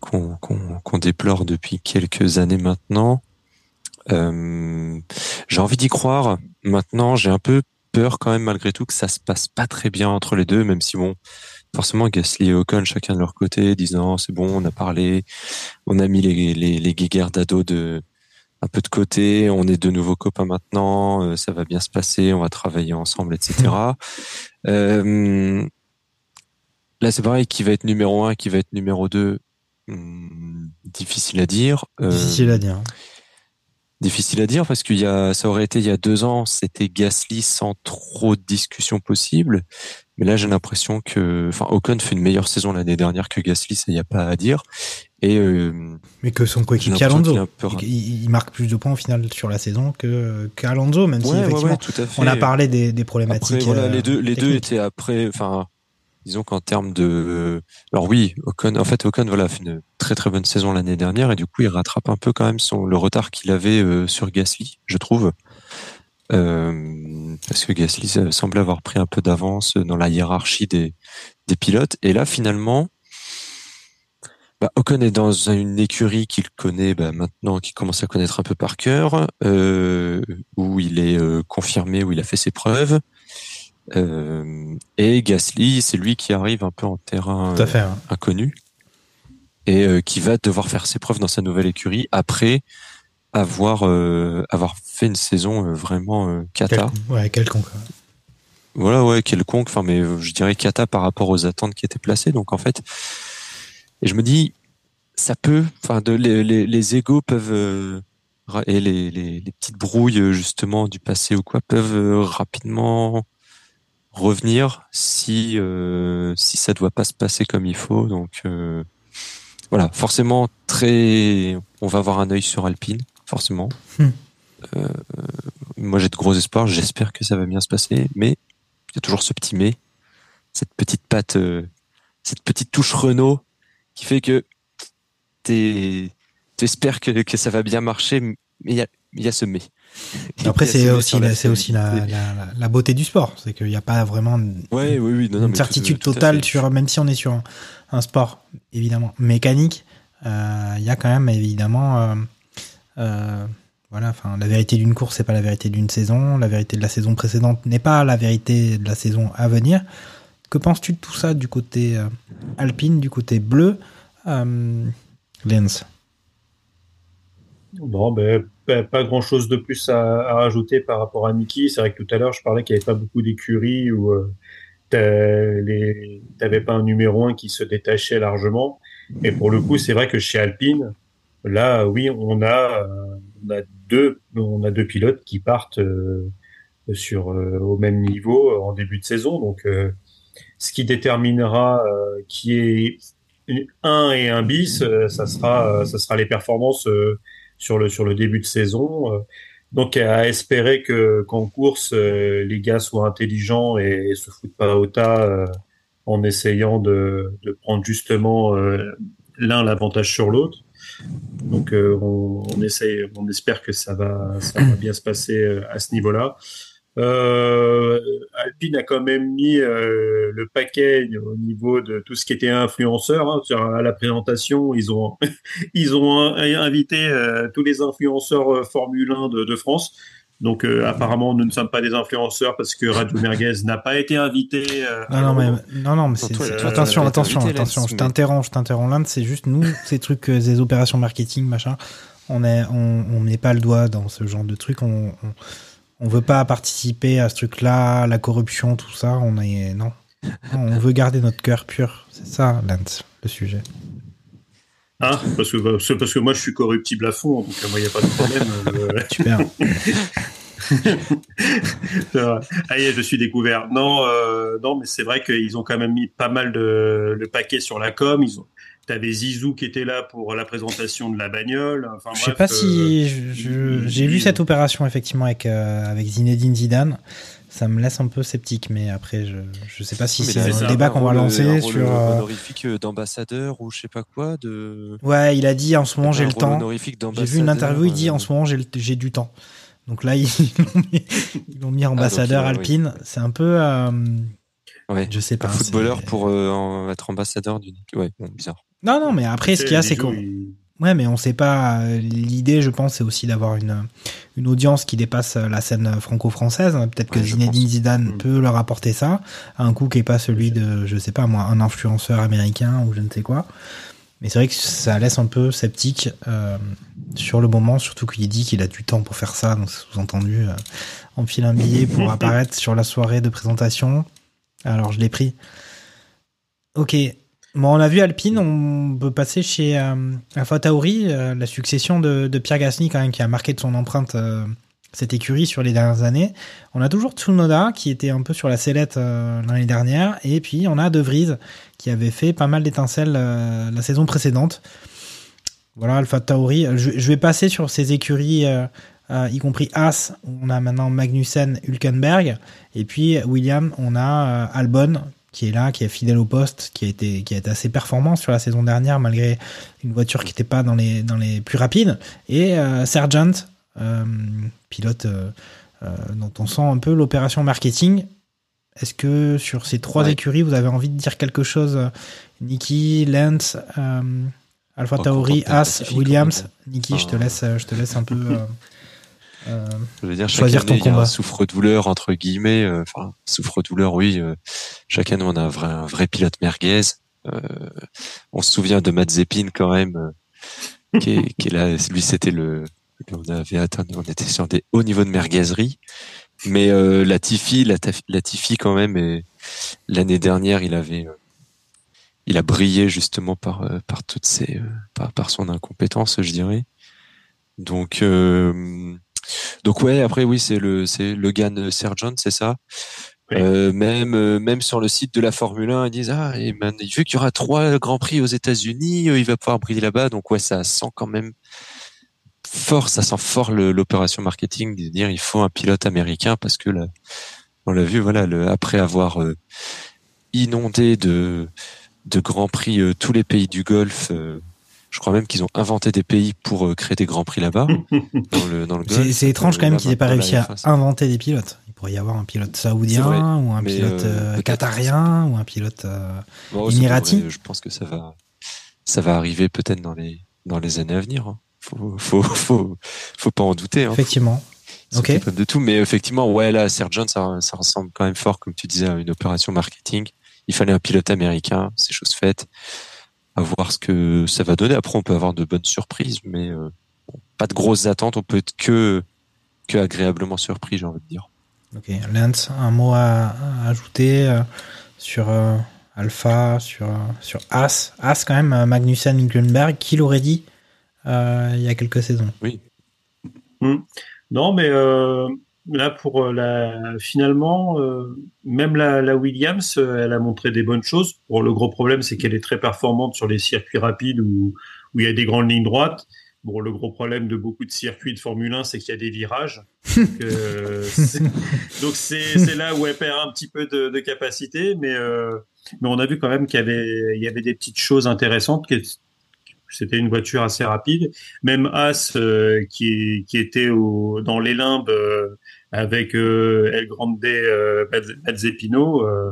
S4: qu'on, qu'on, déplore depuis quelques années maintenant. Euh, j'ai envie d'y croire. Maintenant, j'ai un peu peur quand même malgré tout que ça se passe pas très bien entre les deux, même si bon, forcément Gasly et Ocon chacun de leur côté, disant c'est bon, on a parlé, on a mis les les, les guéguerres d'ado de un peu de côté, on est de nouveaux copains maintenant, euh, ça va bien se passer, on va travailler ensemble, etc. Euh, là, c'est pareil, qui va être numéro un, qui va être numéro 2, hmm, difficile à dire.
S2: Euh, difficile à dire.
S4: Difficile à dire parce qu'il y a, ça aurait été il y a deux ans, c'était Gasly sans trop de discussion possible. Mais là, j'ai l'impression que, enfin, Ocon fait une meilleure saison l'année dernière que Gasly, ça y a pas à dire. Et euh,
S2: mais que son coéquipier Alonso, il, marque plus de points au final sur la saison que qu'Alonso, même si effectivement, on a parlé des, des problématiques.
S4: voilà, les deux, les deux étaient après, enfin, disons qu'en termes de, alors oui, Ocon, en fait, Ocon, voilà, fait une très très bonne saison l'année dernière et du coup, il rattrape un peu quand même son le retard qu'il avait euh, sur Gasly, je trouve. Euh, parce que Gasly semble avoir pris un peu d'avance dans la hiérarchie des, des pilotes. Et là, finalement, bah, Ocon est dans une écurie qu'il connaît bah, maintenant, qu'il commence à connaître un peu par cœur, euh, où il est euh, confirmé, où il a fait ses preuves. Euh, et Gasly, c'est lui qui arrive un peu en terrain hein. inconnu et qui va devoir faire ses preuves dans sa nouvelle écurie après avoir avoir fait une saison vraiment cata.
S2: ouais, quelconque.
S4: Voilà, ouais, quelconque. Enfin, mais je dirais cata par rapport aux attentes qui étaient placées. Donc en fait, et je me dis, ça peut, enfin, de, les, les, les égaux peuvent euh, et les, les, les, petites brouilles justement du passé ou quoi peuvent euh, rapidement revenir si euh, si ça doit pas se passer comme il faut. Donc voilà, forcément très, on va avoir un œil sur Alpine, forcément. Hmm. moi j'ai de gros espoirs, j'espère que ça va bien se passer, mais il y a toujours ce petit mais, cette petite patte, cette petite touche Renault qui fait que tu espères que, que ça va bien marcher, mais il y a, y a ce mais.
S2: Après, c'est aussi, la, c'est aussi la, la, la, beauté du sport. C'est qu'il n'y a pas vraiment
S4: ouais, oui, oui, non,
S2: une certitude totale sur, même si on est sur un, sport, évidemment, mécanique, euh, il y a quand même, évidemment, euh, euh, voilà, enfin, la vérité d'une course, c'est pas la vérité d'une saison. La vérité de la saison précédente n'est pas la vérité de la saison à venir. Que penses-tu de tout ça du côté euh, alpine, du côté bleu, euh, Lens?
S3: Non, ben, pas grand chose de plus à, rajouter par rapport à Niki. C'est vrai que tout à l'heure, je parlais qu'il n'y avait pas beaucoup d'écuries où euh, tu n'avais pas un numéro 1 qui se détachait largement. Et pour le coup, c'est vrai que chez Alpine, là, oui, on a, on a deux, on a deux pilotes qui partent sur au même niveau en début de saison. Donc ce qui déterminera euh, qui est un et un bis, euh, ça sera, euh, ça sera les performances sur le sur le début de saison. Donc à espérer que qu'en course les gars soient intelligents et, se foutent pas au tas en essayant de, de prendre justement l'un l'avantage sur l'autre. Donc on, on, essaye, on espère que ça va ça va bien se passer à ce niveau-là. Euh, Alpine a quand même mis euh, le paquet au niveau de tout ce qui était influenceur. Hein, sur, à la présentation, ils ont ils ont invité euh, tous les influenceurs euh, Formule 1 de, de France. Donc apparemment, nous ne sommes pas des influenceurs parce que Radio Merguez n'a pas été invité.
S2: non, non, mais, non, non, mais c'est, attention, attention, attention. Je t'interromps, je t'interromps. L'Inde, c'est juste nous, ces trucs, ces opérations marketing, machin. On est, on, on met pas le doigt dans ce genre de trucs. on, on on veut pas participer à ce truc-là, la corruption, tout ça. On est non. on veut garder notre cœur pur. C'est ça, Lance, le sujet.
S3: Ah, parce que, parce que moi je suis corruptible à fond, donc moi il n'y a pas de problème.
S2: Euh, Super.
S3: ah je suis découvert. Non, euh, non, mais c'est vrai qu'ils ont quand même mis pas mal de le paquet sur la com. Ils ont, T'avais Zizou qui était là pour la présentation de la bagnole. Enfin,
S2: je sais pas si euh, j'ai vu cette opération effectivement avec euh, avec Zinedine Zidane. Ça me laisse un peu sceptique, mais après je je sais pas si c'est un débat qu'on va lancer sur
S4: euh, honorifique d'ambassadeur ou je sais pas quoi de.
S2: Ouais, il a dit en ce moment j'ai le temps. J'ai vu une interview, il dit en ce moment j'ai j'ai du temps. Donc là ils l'ont mis, mis, ah, ambassadeur alpine. C'est un peu.
S4: Ouais. Je sais pas. footballeur pour être ambassadeur d'une. Ouais, bon, bizarre.
S2: Non, non, mais après, ce qu'il y a, c'est qu'on Ouais, mais on sait pas. euh, L'idée, je pense, c'est aussi d'avoir une, une audience qui dépasse euh, la scène franco-française. Peut-être que
S4: Ouais,
S2: Zinedine. Zidane
S3: Mm.
S2: peut leur apporter ça, à un coût qui est pas celui de, je sais pas moi, un influenceur américain ou je ne sais quoi. Mais c'est vrai que ça laisse un peu sceptique euh, sur le moment, surtout qu'il dit qu'il a du temps pour faire ça, donc c'est sous-entendu, euh, on file un billet pour apparaître sur la soirée de présentation. Alors je l'ai pris. Ok. Bon, on a vu Alpine, on peut passer chez euh, Alpha Tauri, euh, la succession de, Pierre Gasly quand même qui a marqué de son empreinte euh, cette écurie sur les dernières années. On a toujours Tsunoda qui était un peu sur la sellette l'année dernière, et puis on a De Vries qui avait fait pas mal d'étincelles la saison précédente. Voilà, Alpha Tauri. Je, vais passer sur ces écuries, y compris As. On a maintenant Magnussen, Hülkenberg, et puis William, on a Albon qui est là, qui est fidèle au poste, qui a été, qui a été assez performant sur la saison dernière malgré une voiture qui n'était pas dans les, dans les plus rapides, et euh, Sargent, euh, pilote euh, euh, dont on sent un peu l'opération marketing. Est-ce que sur ces trois
S4: Ouais.
S2: écuries, vous avez envie de dire quelque chose Niki, Lance, Alpha Tauri, As, Williams? Niki, je te
S4: Ah.
S2: laisse, je te laisse un peu. euh,
S4: Je veux dire,
S2: Choisir ton
S4: année, a
S2: combat.
S4: souffre-douleur, entre guillemets. euh, Enfin, souffre-douleur, oui. euh, chaque année, on a un vrai, un vrai pilote merguez. Euh, on se souvient de Mazepin, quand même, euh, qui, est, qui est là. Lui, c'était le... On avait atteint, on était sur des hauts niveaux de merguezerie. Mais euh, Latifi, Lataf- Latifi, quand même, et l'année dernière, il avait... il a brillé justement par par toutes ses par, par son incompétence je dirais donc euh, donc ouais, après oui, c'est le c'est Logan Sargent, c'est ça.
S3: Oui.
S4: Euh, même euh, même sur le site de la Formule 1, ils disent ah et man, vu qu'il y aura trois grands prix aux États-Unis, euh, il va pouvoir briller là-bas. Donc ouais, ça sent quand même fort, ça sent fort l'opération marketing de dire il faut un pilote américain parce que là, on l'a vu voilà, le, après avoir euh, inondé de de grands prix euh, tous les pays du Golfe. Je crois même qu'ils ont inventé des pays pour euh, créer des grands prix là-bas dans le dans le Golfe.
S2: c'est étrange quand même qu'ils aient pas réussi à
S4: maintenant, la F1,
S2: inventer des pilotes. Il pourrait y avoir un pilote saoudien ou un
S4: mais,
S2: pilote
S4: euh,
S2: euh, qatarien ou un pilote. euh,
S4: Bon, Je pense que ça va, ça va arriver peut-être dans les dans les années à venir. hein. Faut, faut, faut, faut pas en douter. Hein.
S2: Effectivement. Ok.
S4: de tout, mais effectivement, ouais, là, Sergeant, ça, ça ressemble quand même fort, comme tu disais, à une opération marketing. Il fallait un pilote américain, c'est chose faite. À voir ce que ça va donner. Après, on peut avoir de bonnes surprises, mais euh, bon, pas de grosses attentes. On peut être que que agréablement surpris, j'ai envie de dire.
S2: Ok. Lance, un mot à, à ajouter euh, sur euh, Alpha, sur sur As, As quand même, Magnussen, Hülkenberg, qui l'aurait dit euh, il y a quelques saisons?
S3: Non, mais euh, là pour euh, la finalement, euh, même la, Williams, euh, elle a montré des bonnes choses. Bon, le gros problème, c'est qu'elle est très performante sur les circuits rapides où il y a des grandes lignes droites. Bon, le gros problème de beaucoup de circuits de Formule 1, c'est qu'il y a des virages. Donc, c'est- là où elle perd un petit peu de, capacité, mais mais on a vu quand même qu'il y avait il y avait des petites choses intéressantes. C'était une voiture assez rapide. Même As qui qui était dans les limbes avec euh, El Grande euh, euh,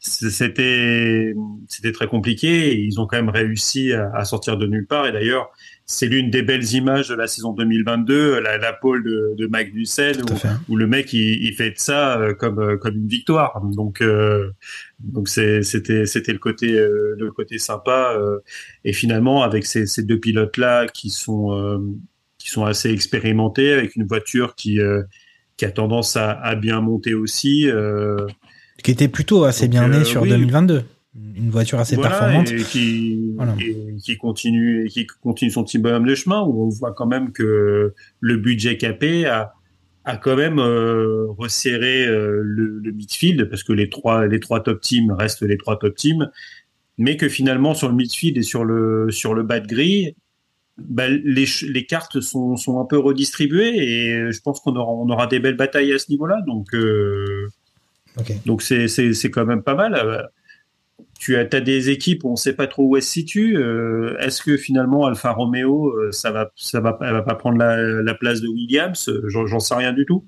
S3: c'était c'était très compliqué. Et ils ont quand même réussi à, à sortir de nulle part. Et d'ailleurs, c'est l'une des belles images de la saison 2022, la, la pole de, de Magnussen, où, le mec il, il fait de ça euh, comme euh, comme une victoire. Donc euh, donc c'était c'était le côté euh, le côté sympa. et finalement avec ces, ces deux pilotes là qui sont euh, qui sont assez expérimentés avec une voiture qui euh, qui a tendance à, à bien monter aussi. euh,
S2: Qui était plutôt assez
S3: Donc,
S2: bien né
S3: euh,
S2: sur
S3: oui.
S2: 2022. Une voiture assez
S3: voilà,
S2: performante.
S3: et qui
S2: Voilà.
S3: et qui continue et qui continue son petit bonhomme de chemin où on voit quand même que le budget capé a a quand même euh, resserré euh, le, le midfield parce que les trois les trois top teams restent les trois top teams mais que finalement sur le midfield et sur le sur le bas de grille bah, les, les cartes sont, sont un peu redistribuées et je pense qu'on aura, on aura des belles batailles à ce niveau-là. Donc, euh, donc c'est, c'est, c'est quand même pas mal. Euh, Tu as, des équipes où on sait pas trop où elles se situent. Euh, est-ce que finalement Alfa Romeo, ça va, ça va, elle va pas prendre la, la place de Williams? J'en, j'en sais rien du tout.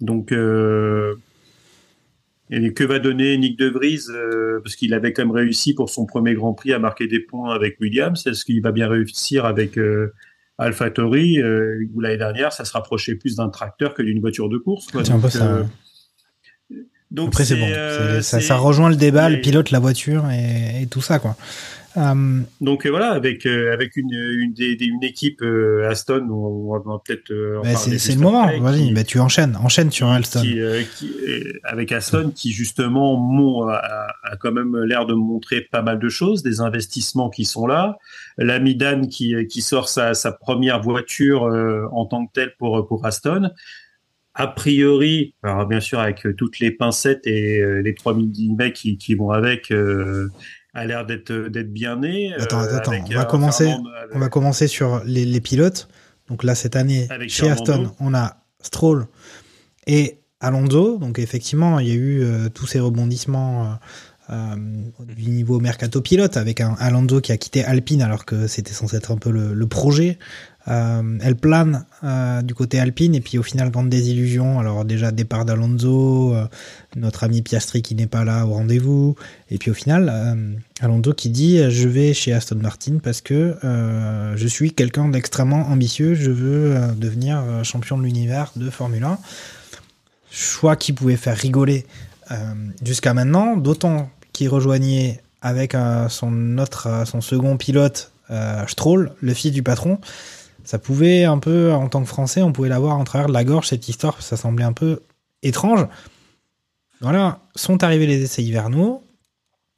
S3: Donc, euh, et que va donner Nick De Vries euh, parce qu'il avait quand même réussi pour son premier Grand Prix à marquer des points avec Williams. Est-ce qu'il va bien réussir avec euh, AlphaTauri euh, où l'année dernière, ça se rapprochait plus d'un tracteur que d'une voiture de course. quoi.
S2: Peu
S3: Donc,
S2: ça,
S3: euh,
S2: ouais.
S3: donc
S2: Après, c'est bon.
S3: euh,
S2: ça, ça rejoint le débat, le pilote, la voiture et, et tout ça, quoi. Euh,
S3: Donc euh, voilà, avec euh, avec une une, des, des- une équipe Aston, on, va peut-être
S2: bah, c'est le moment. Vas-y, bah, tu enchaînes. Enchaîne sur Alston.
S3: qui, qui, euh, avec Aston qui justement mon, a, a quand même l'air de montrer pas mal de choses, des investissements qui sont là, l'ami Dan qui, qui sort sa, sa première voiture en tant que telle pour, pour Aston. A priori, alors bien sûr avec toutes les pincettes et les 3000 mecs qui, qui vont avec, euh, a l'air d'être d'être bien né.
S2: Attends,
S3: euh,
S2: attends,
S3: avec
S2: on va commencer-
S3: Fernando-
S2: On va commencer sur les, les pilotes. Donc là, cette année,
S3: Avec
S2: chez
S3: Fernando.
S2: Aston, on a Stroll et Alonso. Donc effectivement, il y a eu euh, tous ces rebondissements euh, euh, du niveau mercato pilote avec un Alonso qui a quitté Alpine alors que c'était censé être un peu le, le projet. Euh, elle plane euh, du côté Alpine et puis au final grande désillusion. Alors déjà départ d'Alonso, euh, notre ami Piastri qui n'est pas là au rendez-vous et puis au final Alonso qui dit je vais chez Aston Martin parce que je suis quelqu'un d'extrêmement ambitieux, je veux devenir champion de l'univers de Formule 1. Choix qui pouvait faire rigoler jusqu'à maintenant, d'autant qu'il rejoignait avec son autre, son second pilote Stroll, le fils du patron. Ça pouvait un peu, en tant que Français, on pouvait l'avoir en travers de la gorge cette histoire, ça semblait un peu étrange. Voilà, sont arrivés les essais hivernaux.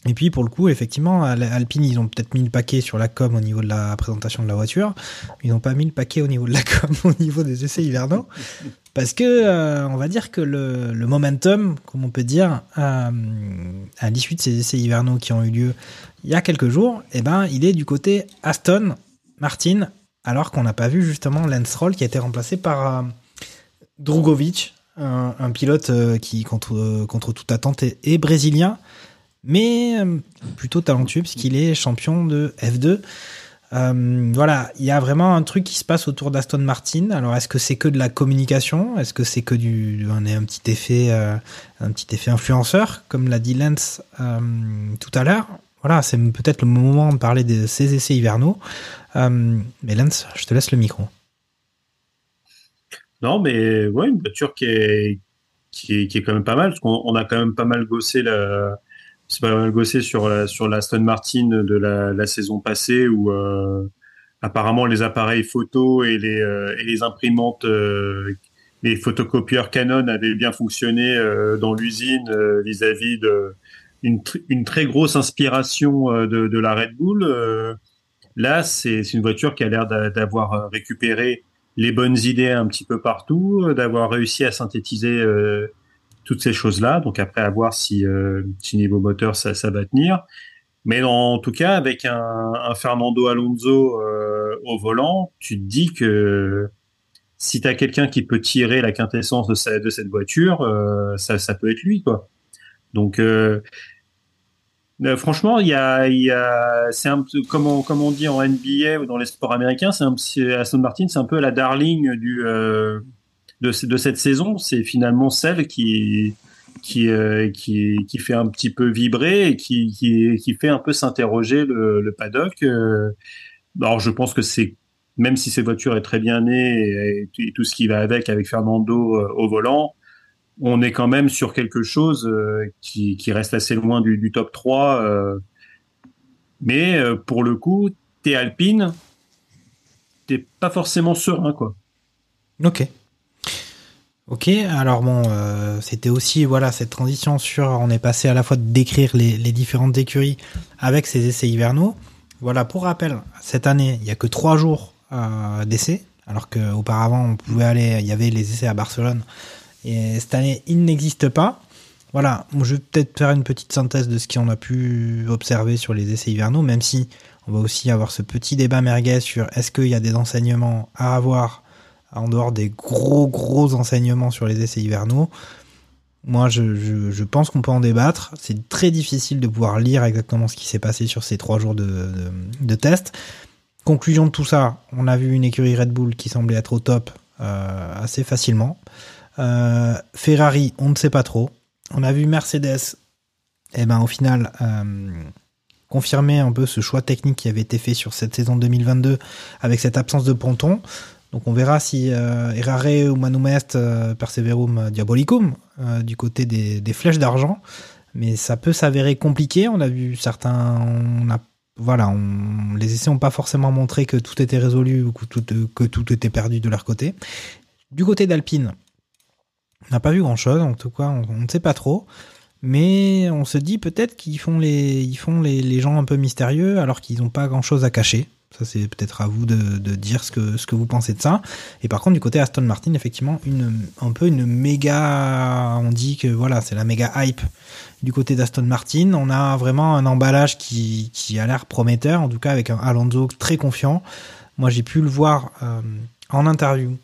S2: Et puis pour le coup, effectivement, Al- Alpine, ils ont peut-être mis le paquet sur la com au niveau de la présentation de la voiture. Ils n'ont pas mis le paquet au niveau de la com au niveau des essais hivernaux. Parce que euh, on va dire que le, le momentum, comme on peut dire, euh, à l'issue de ces essais hivernaux qui ont eu lieu il y a quelques jours, eh ben, il est du côté Aston Martin, alors qu'on n'a pas vu justement Lance Stroll qui a été remplacé par euh, Drugovic, un, pilote euh, qui, contre, euh, contre toute attente, est, brésilien, mais plutôt talentueux puisqu'il est champion de F2. Euh, voilà, il y a vraiment un truc qui se passe autour d'Aston Martin. Alors, est-ce que c'est que de la communication? Est-ce que c'est que du un, petit effet, un petit effet influenceur, comme l'a dit Lance tout à l'heure? Voilà, c'est peut-être le moment de parler de ces essais hivernaux. Euh, mais Lance, je te laisse le micro.
S3: Non, mais ouais, une voiture qui est, qui est, quand même pas mal, parce qu'on on a quand même pas mal gossé la, pas mal gossé sur la, sur la Aston Martin de la, saison passée où, euh, apparemment les appareils photo et les, euh, et les imprimantes, euh, les photocopieurs Canon avaient bien fonctionné euh, dans l'usine vis-à-vis de une, tr- une très grosse inspiration euh, de, la Red Bull. Euh, là, c'est une voiture qui a l'air d'a- d'avoir récupéré les bonnes idées un petit peu partout, euh, d'avoir réussi à synthétiser euh, toutes ces choses-là. Donc après, à voir si, euh, si niveau moteur, ça, va tenir. Mais en tout cas, avec un, Fernando Alonso euh, au volant, tu te dis que si tu as quelqu'un qui peut tirer la quintessence de, cette voiture, euh, ça, ça peut être lui, quoi. Donc, euh, euh, franchement, il y a, y a, c'est un, peu- comme on, comme on dit en NBA ou dans les sports américains, c'est un, Aston Martin, c'est un peu la darling du, euh, de, de cette saison. C'est finalement celle qui, qui, euh, qui, qui fait un petit peu vibrer et qui, qui, qui fait un peu s'interroger le, le paddock. Euh, alors, je pense que c'est, même si cette voiture est très bien née et, tout ce qui va avec, avec Fernando au volant, on est quand même sur quelque chose euh, qui, reste assez loin du, top 3. euh. mais euh, pour le coup, t'es Alpine, t'es pas forcément serein, quoi.
S2: Ok. Ok, alors bon, c'était aussi voilà cette transition sur, on est passé à la fois de décrire les, différentes écuries avec ces essais hivernaux. Voilà, pour rappel, cette année, il y a que trois jours d'essais, alors qu'auparavant on pouvait aller, il y avait les essais à Barcelone, et cette année il n'existe pas. Voilà, je vais peut-être faire une petite synthèse de ce qu'on a pu observer sur les essais hivernaux, même si on va aussi avoir ce petit débat merguez sur est-ce qu'il y a des enseignements à avoir en dehors des gros gros enseignements sur les essais hivernaux. Moi, je, pense qu'on peut en débattre. C'est très difficile de pouvoir lire exactement ce qui s'est passé sur ces trois jours de, de, de test. Conclusion de tout ça, on a vu une écurie Red Bull qui semblait être au top euh, assez facilement. Euh, Ferrari, on ne sait pas trop. On a vu Mercedes et ben au final euh, confirmer un peu ce choix technique qui avait été fait sur cette saison 2022 avec cette absence de ponton. Donc on verra si euh, Errare ou Manumest euh, Perseverum Diabolicum du côté des, flèches d'argent. Mais ça peut s'avérer compliqué. On a vu certains. On voilà, on, les essais n'ont pas forcément montré que tout était résolu ou que tout était perdu de leur côté. Du côté d'Alpine, on n'a pas vu grand chose. En tout cas, on, ne sait pas trop. Mais on se dit peut-être qu'ils font les, ils font les, gens un peu mystérieux alors qu'ils n'ont pas grand chose à cacher. Ça, c'est peut-être à vous de, dire ce que, vous pensez de ça. Et par contre, du côté Aston Martin, effectivement, un peu une méga. On dit que voilà, c'est la méga hype du côté d'Aston Martin. On a vraiment un emballage qui, qui a l'air prometteur, en tout cas avec un Alonso très confiant. Moi, j'ai pu le voir euh, en interview.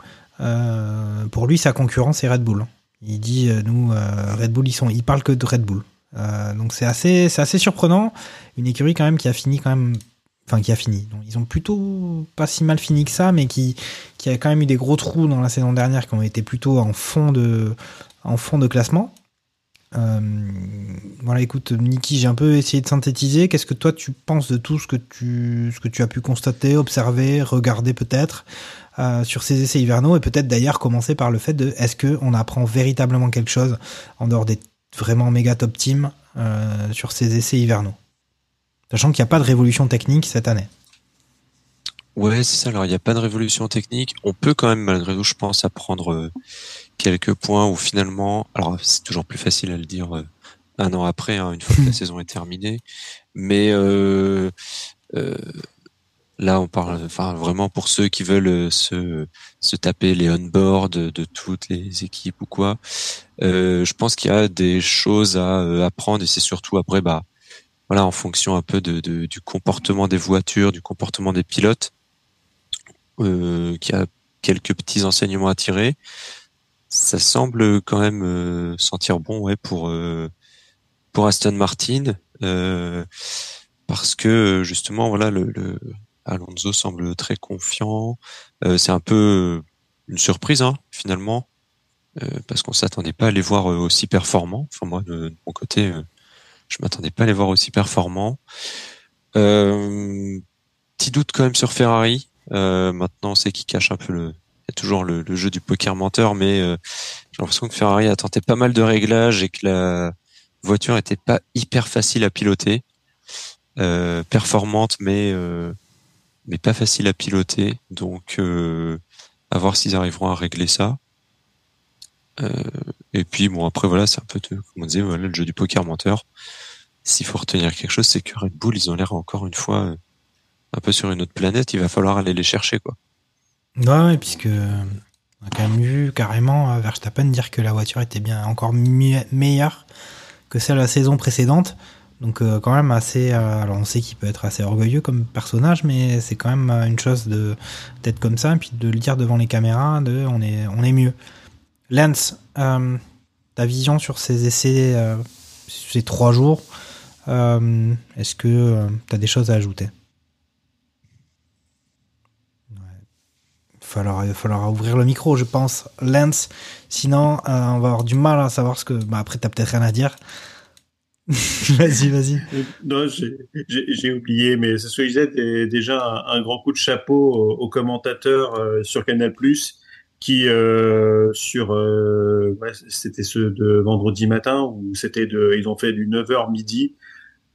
S2: Euh, pour lui, sa concurrence, c'est Red Bull. Il dit, euh, nous, euh, Red Bull, ils, parlent que de Red Bull. Donc c'est assez, c'est assez surprenant. Une écurie quand même qui a fini quand même enfin qui a fini. Donc, ils ont plutôt pas si mal fini que ça, mais qui, qui a quand même eu des gros trous dans la saison dernière, qui ont été plutôt en fond de, en fond de classement. Voilà, écoute, Niki, j'ai un peu essayé de synthétiser. Qu'est-ce que toi tu penses de tout ce que tu, ce que tu as pu constater, observer, regarder peut-être? Euh, sur ces essais hivernaux et peut-être d'ailleurs commencer par le fait de est-ce que on apprend véritablement quelque chose en dehors des vraiment méga top teams euh, sur ces essais hivernaux? Sachant qu'il n'y a pas de révolution technique cette année.
S4: Ouais, c'est ça. Alors, il n'y a pas de révolution technique. On peut quand même, malgré tout, je pense, apprendre euh, quelques points où finalement, alors c'est toujours plus facile à le dire un an après, hein, une fois que la saison est terminée. Mais euh, euh, là, on parle, enfin, vraiment pour ceux qui veulent se, se taper les on-board de, toutes les équipes ou quoi. je pense qu'il y a des choses à apprendre et c'est surtout après, bah voilà, en fonction un peu de, du comportement des voitures, du comportement des pilotes, euh, qui a quelques petits enseignements à tirer. Ça semble quand même euh, sentir bon, ouais, pour euh, pour Aston Martin, euh, parce que justement, voilà, le, Alonso semble très confiant. Euh, c'est un peu une surprise, hein, finalement, parce qu'on s'attendait pas à les voir aussi performants. Enfin moi, de, mon côté je m'attendais pas à les voir aussi performants. Euh, petit doute quand même sur Ferrari. Euh, maintenant, on sait qu'il cache un peu le. Il y a toujours le, jeu du poker menteur, mais euh, j'ai l'impression que Ferrari a tenté pas mal de réglages et que la voiture était pas hyper facile à piloter, euh, performante, mais euh, mais pas facile à piloter. Donc, euh, à voir s'ils arriveront à régler ça. Euh, et puis bon après voilà c'est un peu de, comme on disait voilà le jeu du poker menteur. S'il faut retenir quelque chose, c'est que Red Bull ils ont l'air encore une fois euh, un peu sur une autre planète. Il va falloir aller les chercher quoi.
S2: Ouais, puisque on a quand même vu carrément Verstappen dire que la voiture était bien encore meilleure que celle de la saison précédente. Donc euh, quand même assez. Euh, alors on sait qu'il peut être assez orgueilleux comme personnage, mais c'est quand même une chose de d'être comme ça, et puis de le dire devant les caméras, de on est on est mieux. Lance, euh, ta vision sur ces essais, euh, ces trois jours, euh, est-ce que euh, tu as des choses à ajouter? Il, falloir, falloir ouvrir le micro, je pense, Lance. Sinon, on va avoir du mal à savoir ce que. Bah, après, tu peut-être rien à dire. vas-y, vas-y.
S3: Non, j'ai oublié, mais ce que je disais, déjà un, grand coup de chapeau aux, commentateurs sur Canal qui euh, sur euh, ouais, c'était ceux de vendredi matin où c'était de ils ont fait du 9h midi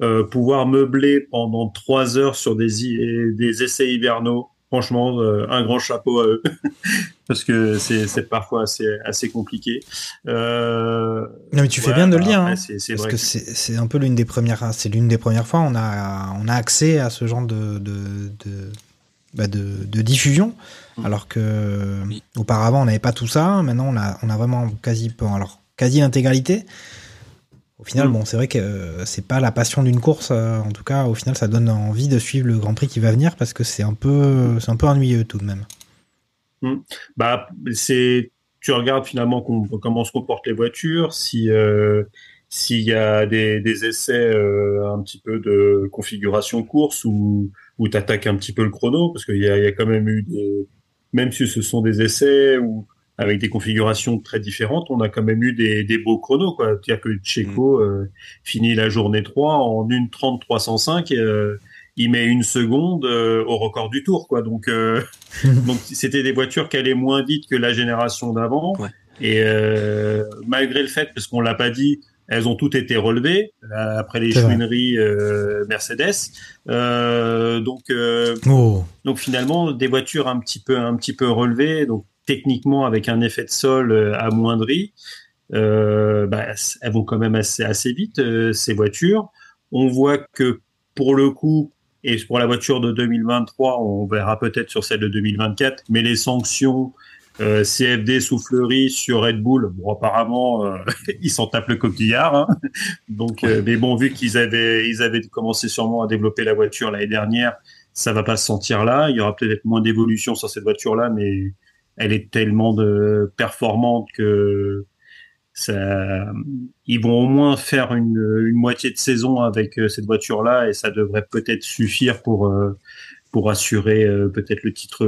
S3: euh, pouvoir meubler pendant trois heures sur des des essais hivernaux franchement euh, un grand chapeau à eux parce que c'est parfois assez assez compliqué
S2: euh, non mais tu fais bien de le dire hein, c'est, c'est parce que c'est c'est un peu l'une des premières c'est l'une des premières fois on a on a accès à ce genre de de de, bah de, de diffusion alors que oui. auparavant on n'avait pas tout ça. Maintenant on a on a vraiment quasi alors quasi l'intégralité. Au final, bon, c'est vrai que euh, c'est pas la passion d'une course. Euh, en tout cas, au final, ça donne envie de suivre le Grand Prix qui va venir parce que c'est un peu c'est un peu ennuyeux tout de même.
S3: Mmh. Bah c'est tu regardes finalement comment se comportent les voitures, si euh, s'il y a des, essais euh, un petit peu de configuration course ou où tu attaques un petit peu le chrono parce qu'il y a, y a quand même eu des même si ce sont des essais où avec des configurations très différentes, on a quand même eu des, des beaux chronos. quoi. C'est-à-dire que Checo euh, finit la journée 3 en 1.30 305 et euh, il met une seconde euh, au record du tour. quoi. Donc, euh, donc c'était des voitures qui allaient moins vite que la génération d'avant.
S4: Ouais.
S3: Et euh, malgré le fait, parce qu'on l'a pas dit, elles ont toutes été relevées euh, après les chouineries euh, Mercedes. Euh, donc, euh,
S2: Oh.
S3: donc finalement, des voitures un petit peu, un petit peu relevées, donc techniquement avec un effet de sol euh, amoindri, euh, bah, elles vont quand même assez, assez vite euh, ces voitures. On voit que pour le coup, et pour la voiture de 2023, on verra peut-être sur celle de 2024, mais les sanctions euh, CFD soufflerie sur Red Bull, bon apparemment euh, ils s'en tapent le coquillard. hein. Donc, euh, mais bon vu qu'ils avaient ils avaient commencé sûrement à développer la voiture l'année dernière, ça va pas se sentir là. Il y aura peut-être moins d'évolution sur cette voiture-là, mais elle est tellement de performante que ça, ils vont au moins faire une, une moitié de saison avec euh, cette voiture-là et ça devrait peut-être suffire pour euh, pour assurer euh, peut-être le titre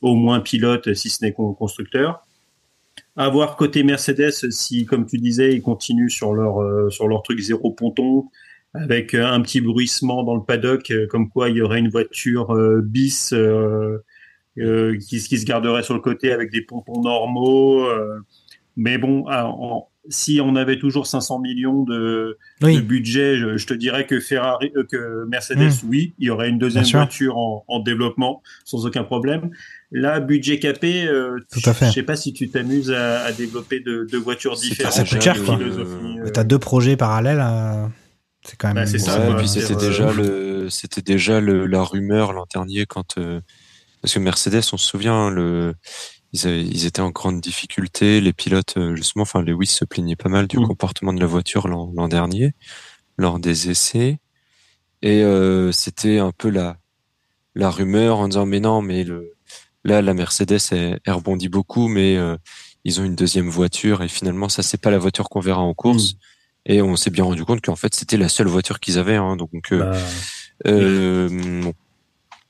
S3: au moins pilote, si ce n'est con- constructeur. À voir côté Mercedes si, comme tu disais, ils continuent sur leur sur leur truc zéro ponton avec un petit bruissement dans le paddock, comme quoi il y aurait une voiture bis euh, qui, qui se garderait sur le côté avec des pontons normaux. euh. mais bon, ah, en- si on avait toujours 500 millions de,
S2: Oui.
S3: de budget, je, je te dirais que Ferrari, euh, que Mercedes, oui, il y aurait une deuxième
S2: Bien
S3: voiture en, en développement sans aucun problème. Là, budget capé, euh,
S2: Tout à fait.
S3: je sais pas si tu t'amuses à, à développer deux de voitures différentes.
S2: ça coûte cher, quoi.
S3: euh,
S2: T'as deux projets parallèles, euh, c'est quand même.
S3: Bah, c'est ça,
S4: Ouais,
S3: quoi.
S4: et puis
S3: C'est,
S4: c'était
S3: euh,
S4: déjà le, c'était déjà le, la rumeur l'an dernier quand, euh, parce que Mercedes, on se souvient, le, ils, avaient- ils étaient en grande difficulté, les pilotes, euh, justement, enfin, Lewis se plaignait pas mal du
S3: Mm.
S4: comportement de la voiture l'an, dernier, lors des essais. Et, euh, c'était un peu la, la rumeur en disant, mais non, mais le, là, la Mercedes, elle, elle rebondit beaucoup, mais, euh, ils ont une deuxième voiture et finalement, ça, c'est pas la voiture qu'on verra en course.
S3: Mm.
S4: Et on s'est bien rendu compte qu'en fait, c'était la seule voiture qu'ils avaient, hein, donc, euh,
S3: bah,
S4: euh, bon,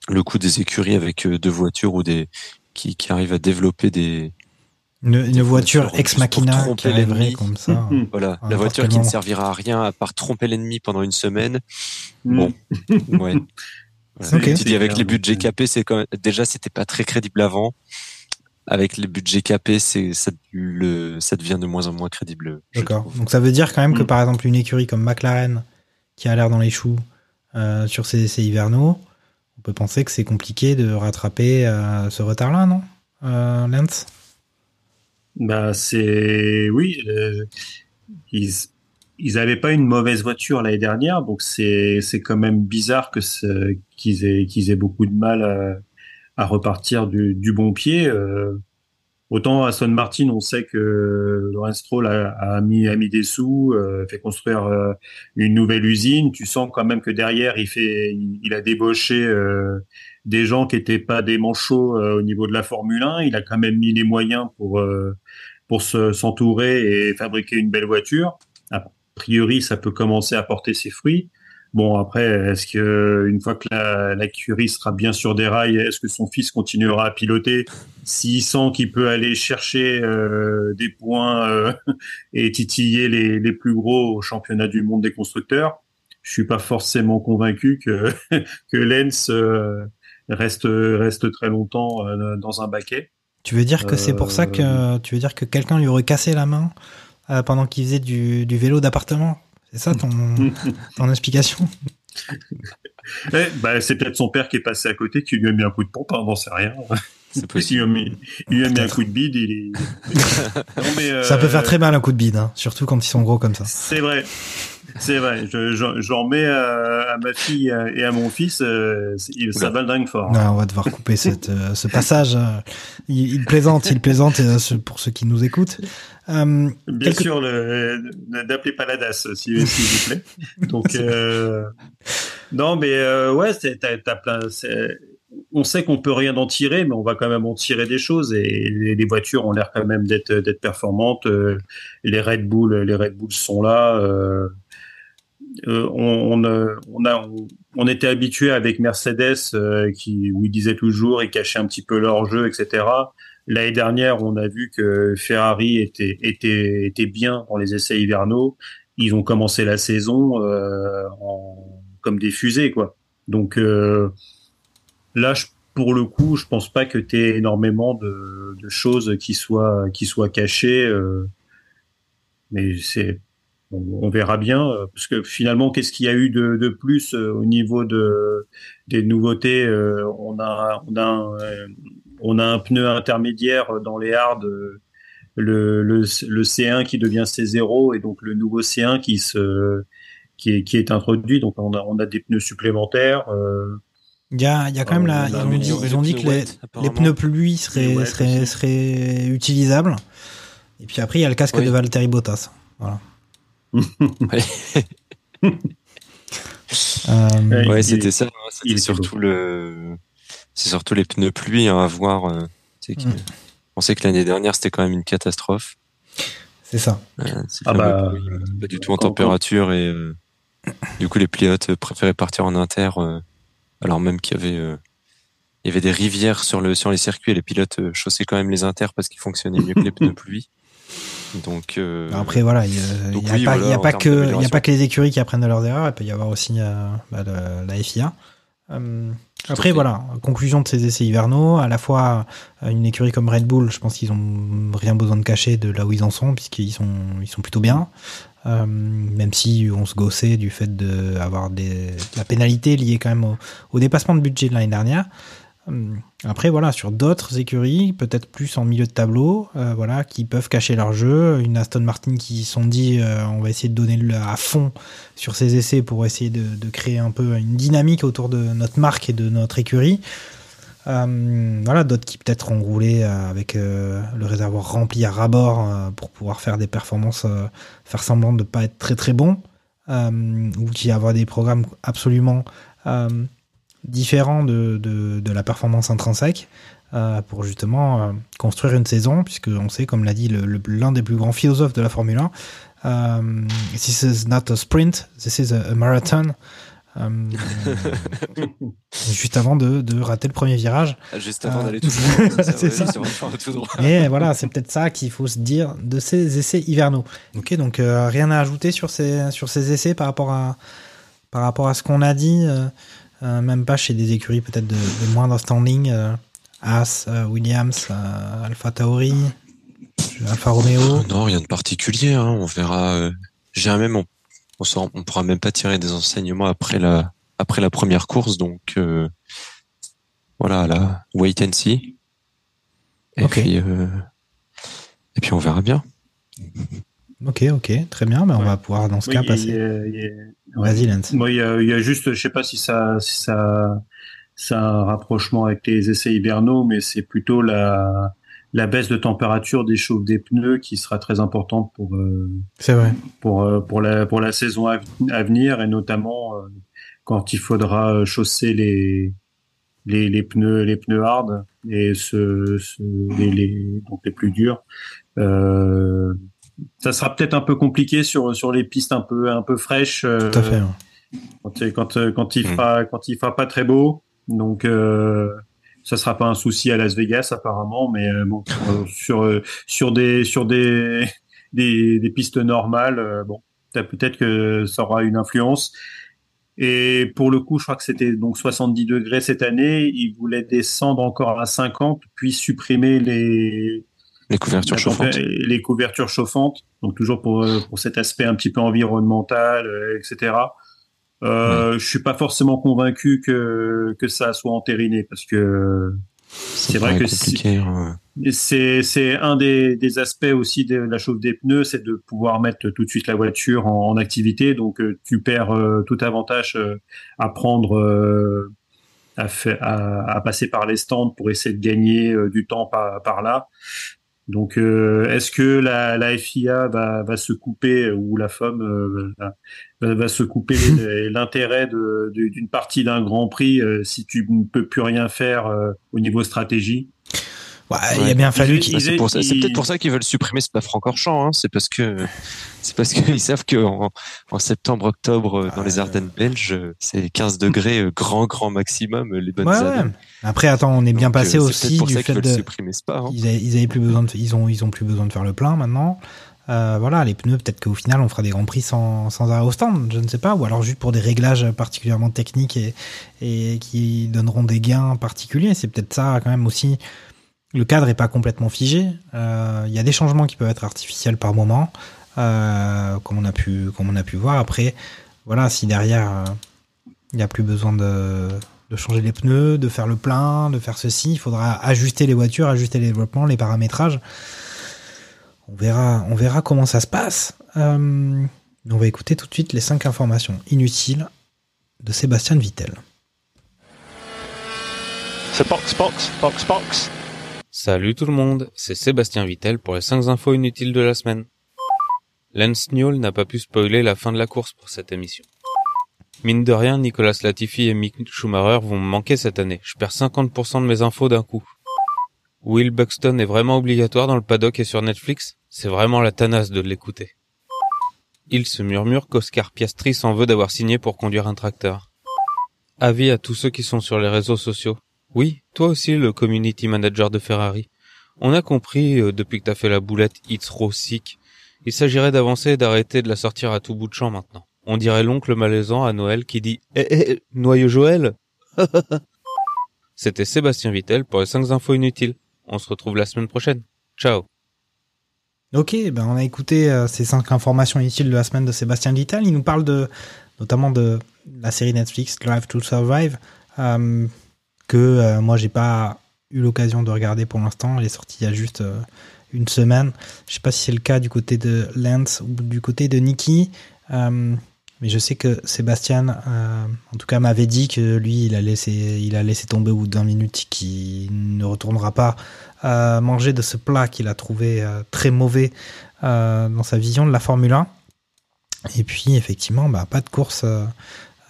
S4: le coût des écuries avec euh, deux voitures ou des qui, qui arrivent à développer des
S2: Une, une
S4: Des
S2: voiture ex machina
S4: tromper
S2: qui arriverait
S4: l'ennemi.
S2: comme ça.
S4: voilà
S2: À
S4: la
S2: n'importe
S4: voiture qui ne servira à rien à part tromper l'ennemi pendant une semaine.
S3: mm.
S4: Bon, ouais. Voilà.
S2: Ok.
S4: Tu dis avec les budgets capés, c'est quand même, déjà c'était pas très crédible avant. Avec les budgets capés, c'est ça, le, ça devient de moins en moins crédible.
S2: D'accord. Donc ça veut dire quand même que
S3: Mm.
S2: par exemple une écurie comme McLaren qui a l'air dans les choux euh, sur ses essais hivernaux, peut penser que c'est compliqué de rattraper euh, ce retard-là, non? Euh, Lance?
S3: Bah c'est oui, euh, ils ils avaient pas une mauvaise voiture l'année dernière, donc c'est c'est quand même bizarre que qu'ils aient qu'ils aient beaucoup de mal à, à repartir du bon pied. Autant Aston Martin, on sait que Lawrence Stroll a, mis a mis des sous, euh, fait construire euh, une nouvelle usine. Tu sens quand même que derrière il a débauché euh, des gens qui étaient pas des manchots euh, au niveau de la Formule 1. Il a quand même mis les moyens pour pour se- s'entourer et fabriquer une belle voiture. A priori, ça peut commencer à porter ses fruits. Bon, après, est-ce que une fois que la, la curie sera bien sur des rails, est-ce que son fils continuera à piloter? S'il sent qu'il peut aller chercher euh, des points euh, et titiller les, les plus gros au championnat du monde des constructeurs Je suis pas forcément convaincu que que Lens euh, reste reste très longtemps dans un baquet.
S2: Tu veux dire que c'est pour ça que tu veux dire que quelqu'un lui aurait cassé la main euh, pendant qu'il faisait du, du vélo d'appartement? C'est ça ton, ton explication?
S3: Eh, bah, c'est peut-être son père qui est passé à côté qui lui a mis un coup de pompe, hein, on n'en sait rien.
S4: C'est
S3: Il
S4: possible.
S3: lui a mis, il lui a mis un coup de bide, il est... Non, mais, euh,
S2: Ça peut faire très mal un coup de bide, hein, surtout quand ils sont gros comme ça.
S3: C'est vrai. C'est vrai. Je- je- J'en mets à, à ma fille et à mon fils, euh, il- ça va le dingue fort.
S2: Non, on va devoir couper cette, euh, ce passage. euh, Il, il plaisante, il plaisante euh, pour ceux qui nous écoutent. Euh,
S3: Bien
S2: Quelque-
S3: sûr, le- d'appeler Paladas, s'il s'il vous plaît. Donc, euh, non, mais euh, ouais, t'as plein. On sait qu'on peut rien en tirer, mais on va quand même en tirer des choses. Et les, voitures ont l'air quand même d'être d'être performantes. Euh, Les Red Bull, les Red Bull sont là. Euh, euh, on, on, euh, a, on, était habitué avec Mercedes, euh, qui où ils disaient toujours, ils cachaient un petit peu leur jeu, etc. l'année dernière, on a vu que Ferrari était était était bien dans les essais hivernaux. Ils ont commencé la saison en, comme des fusées, quoi. Donc là, je pour le coup, je pense pas que tu aies énormément de, de, choses qui soient qui soient cachées. Euh, mais c'est on, verra bien euh, parce que finalement, qu'est-ce qu'il y a eu de, de plus euh, au niveau de des nouveautés On a on a un, on a un pneu intermédiaire dans les hards. Le, le, le C1 qui devient C0 et donc le nouveau C1 qui se qui est, qui est introduit donc on a, on a des pneus supplémentaires euh,
S2: il y a, il y a quand même la, ils ont dit, ils ont dit que les, les, pneus pluie seraient, seraient, seraient utilisables. Et puis après, il y a le casque de Valtteri Bottas. Voilà.
S4: euh, ouais, c'était ça. C'était surtout le, c'est surtout les pneus pluie hein, à voir. Euh, mm. On sait que l'année dernière, c'était quand même une catastrophe.
S2: C'est ça.
S4: Euh, ah bah, pas du tout en température et euh, du coup, les pilotes préféraient partir en inter alors même qu'il y avait euh, il y avait des rivières sur le sur les circuits et les pilotes euh, chaussaient quand même les inters parce qu'ils fonctionnaient mieux que les pneus pluie. Donc euh,
S2: après voilà, il n'y a, pas, y a pas que il y a pas que les écuries qui apprennent de leurs erreurs, il peut y avoir aussi bah, la FIA. après voilà, conclusion de ces essais hivernaux, à la fois une écurie comme Red Bull, je pense qu'ils ont rien besoin de cacher de là où ils en sont puisqu'ils sont ils sont plutôt bien. Euh, même si on se gossait du fait d'avoir des la pénalité liée quand même au, dépassement de budget de l'année dernière. Euh, après, voilà, sur d'autres écuries, peut-être plus en milieu de tableau, euh, voilà, qui peuvent cacher leur jeu. Une Aston Martin qui sont dit, on va essayer de donner le, à fond sur ces essais pour essayer de, de, créer un peu une dynamique autour de notre marque et de notre écurie. Euh, voilà, d'autres qui peut-être ont roulé euh, avec euh, le réservoir rempli à rabord pour pouvoir faire des performances, faire semblant de ne pas être très très bon, ou qui avoir des programmes absolument différents de, de, la performance intrinsèque. pour justement construire une saison, puisque on sait, comme l'a dit l'un des plus grands philosophes de la Formule 1, this is not a sprint, this is a marathon. Euh, juste avant de, de, rater le premier virage.
S4: Ah, juste avant d'aller tout droit.
S2: c'est ça. Et voilà, c'est peut-être ça qu'il faut se dire de ces essais hivernaux. Ok, donc euh, rien à ajouter sur ces, sur ces essais par rapport à, par rapport à ce qu'on a dit, euh, même pas chez des écuries peut-être de, de moindre standing, As, Williams, Alpha Tauri, Alpha Romeo.
S4: non, rien de particulier. Hein. On verra. J'ai même on ne on pourra même pas tirer des enseignements après la après la première course donc euh, voilà là wait and see. Et puis euh, et puis on verra bien.
S2: Ok ok très bien. Mais on va pouvoir dans ce cas passer vas-y Lance
S3: il y a, y a juste je sais pas si ça si ça ça un rapprochement avec les essais hivernaux mais c'est plutôt la la baisse de température des chauves des pneus qui sera très importante pour euh,
S2: c'est vrai
S3: pour euh, pour la pour la saison à, venir et notamment euh, quand il faudra chausser les les, les pneus les pneus hard et ce, ce les, les, donc les plus durs euh, ça sera peut-être un peu compliqué sur sur les pistes un peu un peu fraîches
S2: Tout à fait.
S3: quand quand quand il mm. fera quand il fera pas très beau donc euh, ça sera pas un souci à Las Vegas apparemment, mais euh, bon euh, sur euh, sur des sur des des, des pistes normales, bon peut-être que ça aura une influence. Et pour le coup, je crois que c'était donc 70 degrés cette année. Ils voulaient descendre encore à 50, puis supprimer les
S4: les couvertures chauffantes.
S3: Les couvertures chauffantes. Donc toujours pour pour cet aspect un petit peu environnemental, etc. Euh, Je suis pas forcément convaincu que que ça soit entériné parce que c'est vrai que c'est c'est un des, des aspects aussi de la chauffe des pneus, c'est de pouvoir mettre tout de suite la voiture en, en activité. Donc euh, tu perds euh, tout avantage euh, à prendre à, à, à, passer par les stands pour essayer de gagner du temps par, par là. Donc, euh, est-ce que la, la FIA va, va, se couper ou la FOM euh, va, va, se couper l'intérêt d'une partie d'un Grand Prix euh, si tu ne peux plus rien faire au niveau stratégie?
S2: Ouais, il a bien fallu
S3: Ils-
S2: qu'il.
S4: Bah, c'est
S3: ils-
S4: peut-être pour ça qu'ils veulent supprimer Spa-Francorchamps. Hein. C'est parce que c'est parce qu'ils savent que en, en septembre, octobre, euh, dans les Ardennes belges, c'est 15 degrés euh, grand grand maximum euh, les bonnes
S2: Ouais,
S4: années.
S2: ouais. Après, attends, on est bien
S4: Donc,
S2: passé
S4: c'est
S2: aussi
S4: pour
S2: du
S4: ça qu'ils
S2: fait
S4: veulent
S2: de.
S4: supprimer Spa. hein.
S2: Ils avaient, ils avaient plus besoin de, ils ont, ils ont plus besoin de faire le plein maintenant. Euh, voilà, les pneus, peut-être qu'au final, on fera des grands prix sans, sans arrêt au stand, je ne sais pas, ou alors juste pour des réglages particulièrement techniques et, et qui donneront des gains particuliers. C'est peut-être ça quand même aussi. Le cadre est pas complètement figé. Euh, Il y a des changements qui peuvent être artificiels par moment, euh, comme on a pu, voir. Après, voilà, si derrière euh, il n'y a plus besoin de, changer les pneus, de faire le plein, de faire ceci. Il faudra ajuster les voitures, ajuster les développements, les paramétrages. On verra, comment ça se passe. Euh, on va écouter tout de suite les cinq informations inutiles de Sébastien Vittel.
S5: Box, box, box, box.
S6: Salut tout le monde, c'est Sébastien Vittel pour les 5 infos inutiles de la semaine. Lance Newell n'a pas pu spoiler la fin de la course pour cette émission. Mine de rien, Nicolas Latifi et Mick Schumacher vont me manquer cette année. Je perds 50% de mes infos d'un coup. Will Buxton est vraiment obligatoire dans le paddock et sur Netflix? C'est vraiment la tanasse de l'écouter. Il se murmure qu'Oscar Piastri s'en veut d'avoir signé pour conduire un tracteur. Avis à tous ceux qui sont sur les réseaux sociaux. Oui, toi aussi le community manager de Ferrari. On a compris euh, depuis que t'as fait la boulette It's Raw Sick. Il s'agirait d'avancer et d'arrêter de la sortir à tout bout de champ maintenant. On dirait l'oncle malaisant à Noël qui dit Eh eh, noyau Joël C'était Sébastien Vittel pour les 5 infos inutiles. On se retrouve la semaine prochaine. Ciao
S2: Ok, ben on a écouté euh, ces cinq informations inutiles de la semaine de Sébastien Vittel. Il nous parle de, notamment de la série Netflix Drive to Survive, euh, que euh, moi j'ai pas eu l'occasion de regarder pour l'instant. Elle est sortie il y a juste euh, une semaine. Je sais pas si c'est le cas du côté de Lance ou du côté de Nikki. Euh, mais je sais que Sébastien, euh, en tout cas, m'avait dit que lui, il a laissé, il a laissé tomber au bout d'un minute, qu'il ne retournera pas manger de ce plat qu'il a trouvé très mauvais dans sa vision de la Formule 1. Et puis, effectivement, bah, pas de course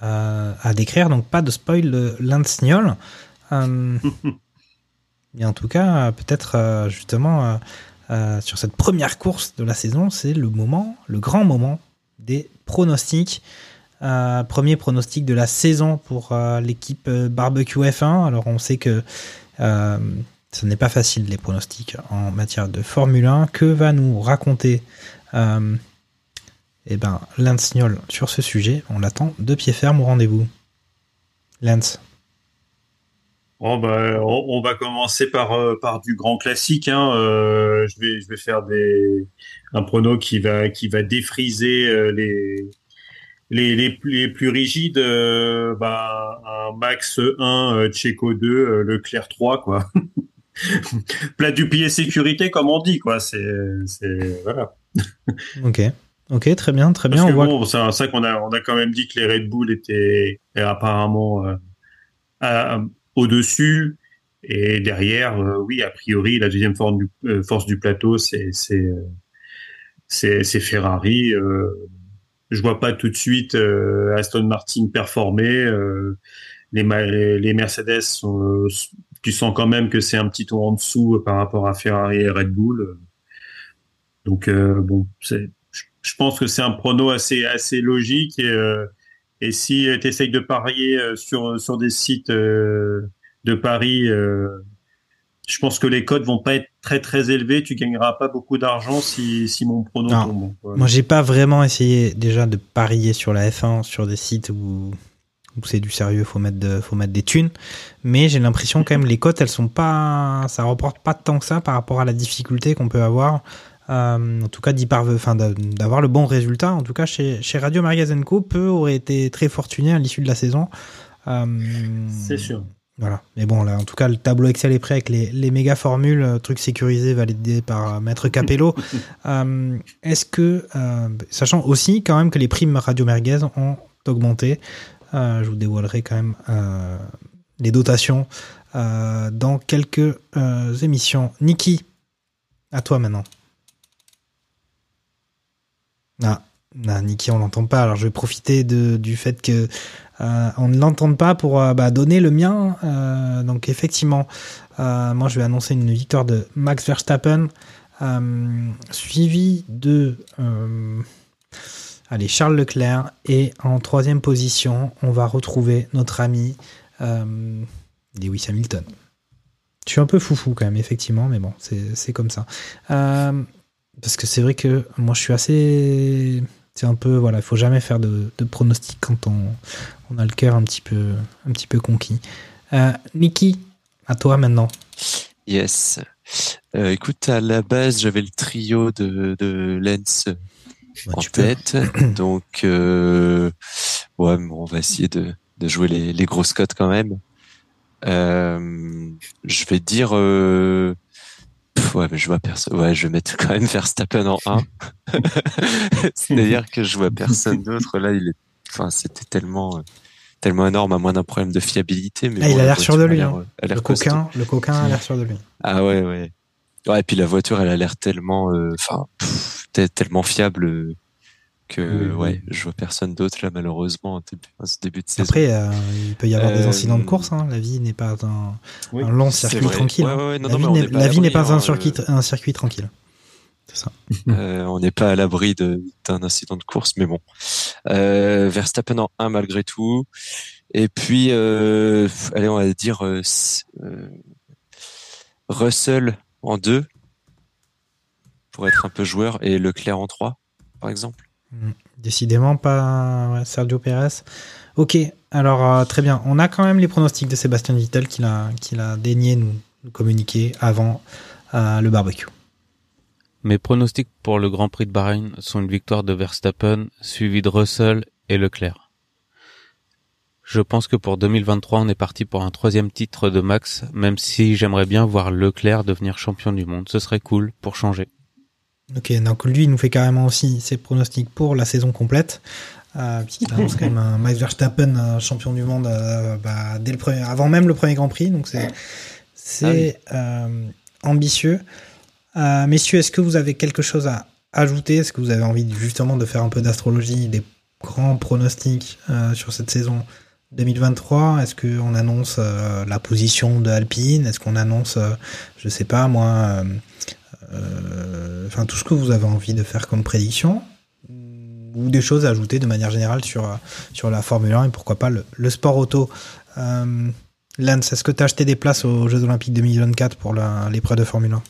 S2: à décrire, donc pas de spoil de Lance Niol. Euh, mais en tout cas, peut-être euh, justement euh, sur cette première course de la saison, c'est le moment, le grand moment des pronostics. Premier pronostic de la saison pour l'équipe Barbecue F1. Alors on sait que ce n'est pas facile les pronostics en matière de Formule 1. Que va nous raconter eh ben, Lance Niol sur ce sujet? On l'attend de pied ferme au rendez-vous. Lance.
S3: Bon, bah, on, on va commencer par, euh, par du grand classique. Hein. Euh, je, vais, je vais faire des, un prono qui va, qui va défriser euh, les, les, les, les plus rigides. Euh, bah, un Max 1, euh, Checo 2, euh, Leclerc 3, quoi. Plat du pied sécurité, comme on dit, quoi. C'est, c'est, voilà.
S2: Ok. Ok, très bien, très bien.
S3: Parce
S2: On
S3: que
S2: voit
S3: bon, c'est ça qu'on a, on a quand même dit que les Red Bull étaient, étaient apparemment euh, à- au-dessus. Et derrière, euh, oui, a priori, la deuxième force du, euh, force du plateau, euh, c'est Ferrari. Euh, je vois pas tout de suite euh, Aston Martin performer. Les, les Mercedes, tu sens quand même que c'est un petit tour en dessous par rapport à Ferrari et Red Bull. Donc bon, je pense que c'est un prono assez assez logique et si tu essayes de parier euh, sur sur des sites euh, de paris, euh, je pense que les codes vont pas être très très élevés. Tu gagneras pas beaucoup d'argent si si mon prono
S2: Non.
S3: tombe. Voilà.
S2: Moi, j'ai pas vraiment essayé déjà de parier sur la F1 sur des sites où, où c'est du sérieux, faut mettre de, faut mettre des thunes. Mais j'ai l'impression quand même les cotes, elles sont pas, ça rapporte pas tant que ça par rapport à la difficulté qu'on peut avoir. Euh, en tout cas, d'avoir le bon résultat. En tout cas, chez, chez Radio Magazine Co, peu auraient été très fortunés à l'issue de la saison. Euh,
S3: C'est sûr.
S2: Voilà. Mais bon, là, en tout cas, le tableau Excel est prêt avec les, les méga formules, euh, truc sécurisé validé par Maître Capello. Euh, Est-ce que, sachant aussi quand même que les primes Radio Merguez ont augmenté, je vous dévoilerai quand même les dotations dans quelques émissions. Niki, à toi maintenant. Ah, ah, Niki, on l'entend pas. Alors je vais profiter du fait que euh, on ne l'entende pas pour euh, bah, donner le mien. Euh, donc effectivement, moi je vais annoncer une victoire de Max Verstappen, suivi de allez Charles Leclerc et en troisième position, on va retrouver notre ami Lewis Hamilton. Je suis un peu foufou quand même, effectivement, mais bon, c'est comme ça. Parce que c'est vrai que moi je suis assez. C'est un peu. Voilà, il faut jamais faire de, de pronostics quand on, on a le cœur un petit peu, un petit peu conquis. Euh, Niki, à toi maintenant.
S4: Yes. Euh, écoute, à la base, j'avais le trio de, de Lens
S2: Bah,
S4: en
S2: peux.
S4: tête. Donc, euh, ouais, bon, on va essayer de, de jouer les, les grosses cotes quand même. Euh, je vais dire, euh, ouais, mais je vois personne. Ouais, je vais mettre quand même Verstappen en 1. C'est-à-dire que je vois personne d'autre. Là, il est, enfin, c'était tellement, euh, tellement énorme à moins d'un problème de fiabilité. Mais
S2: il a
S4: la
S2: l'air sûr de lui, hein. Le coquin, le coquin a l'air sûr de lui.
S4: Ah ouais, ouais. Ouais, et puis la voiture, elle a l'air tellement, euh, enfin, tellement fiable euh, que,
S3: Oui, oui.
S4: ouais, je vois personne d'autre là, malheureusement, en début, en ce début de saison.
S2: Après, euh, il peut y avoir des
S4: Euh,
S2: incidents de course. Hein. La vie n'est pas un,
S3: Oui,
S2: un long circuit tranquille.
S4: Ouais,
S2: hein.
S4: ouais, ouais, non,
S2: la
S4: non,
S2: vie n'est
S4: pas
S2: un
S4: hein,
S2: circuit,
S4: euh.
S2: un circuit tranquille. C'est ça.
S4: Euh, on n'est pas à l'abri d'un incident de course, mais bon. Euh, Verstappen en 1 malgré tout. Et puis, euh, allez, on va dire Russell en 2 pour être un peu joueur et Leclerc en 3, par exemple.
S2: Décidément pas Sergio Pérez. Ok, alors euh, très bien. On a quand même les pronostics de Sébastien Vettel qu'il a, daigné nous, communiquer avant euh, le barbecue.
S6: Mes pronostics pour le Grand Prix de Bahreïn sont une victoire de Verstappen, suivie de Russell et Leclerc. Je pense que pour 2023, on est parti pour un troisième titre de Max, même si j'aimerais bien voir Leclerc devenir champion du monde. Ce serait cool pour changer.
S2: Ok, donc lui, il nous fait carrément aussi ses pronostics pour la saison complète. Euh, puisqu'il annonce quand même un Max Verstappen champion du monde euh, bah, dès le premier, avant même le premier Grand Prix. Donc c'est c'est euh, ambitieux. Euh, messieurs, est-ce que vous avez quelque chose à ajouter? Est-ce que vous avez envie justement de faire un peu d'astrologie, des grands pronostics sur cette saison 2023 Est-ce qu'on annonce la position de Alpine? Est-ce qu'on annonce, je sais pas moi, enfin tout ce que vous avez envie de faire comme prédiction ou des choses à ajouter de manière générale sur, euh, sur la Formule 1 et pourquoi pas le, le sport auto. Euh, Lance, est-ce que tu as acheté des places aux Jeux Olympiques 2024 pour l'épreuve de Formule 1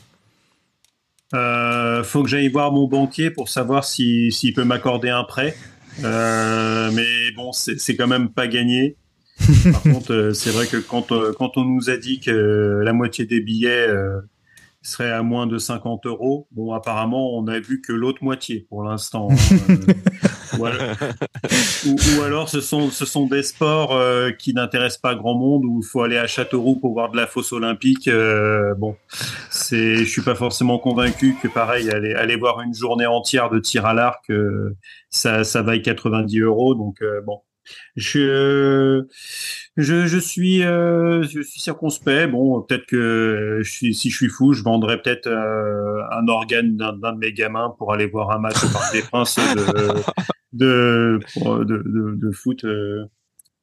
S3: Euh, faut que j'aille voir mon banquier pour savoir si- s'il peut m'accorder un prêt. Euh, mais bon, c'est quand même pas gagné. Par contre, euh, c'est vrai que quand, euh, quand on nous a dit que la moitié des billets seraient à moins de 50 euros, bon, apparemment, on a vu que l'autre moitié pour l'instant. hein. Ou, alors, ou- ou alors, ce sont, ce sont des sports euh, qui n'intéressent pas grand monde, où il faut aller à Châteauroux pour voir de la fosse olympique. Euh, bon, c'est, je suis pas forcément convaincu que pareil, aller, aller voir une journée entière de tir à l'arc, euh, ça, ça vaille 90 euros. Donc bon, je, je, je suis, euh, je suis circonspect. Bon, peut-être que je suis, si je suis fou, je vendrais peut-être euh, un organe d'un, de mes gamins pour aller voir un match au Parc des Princes de, de, de, de, de foot. euh,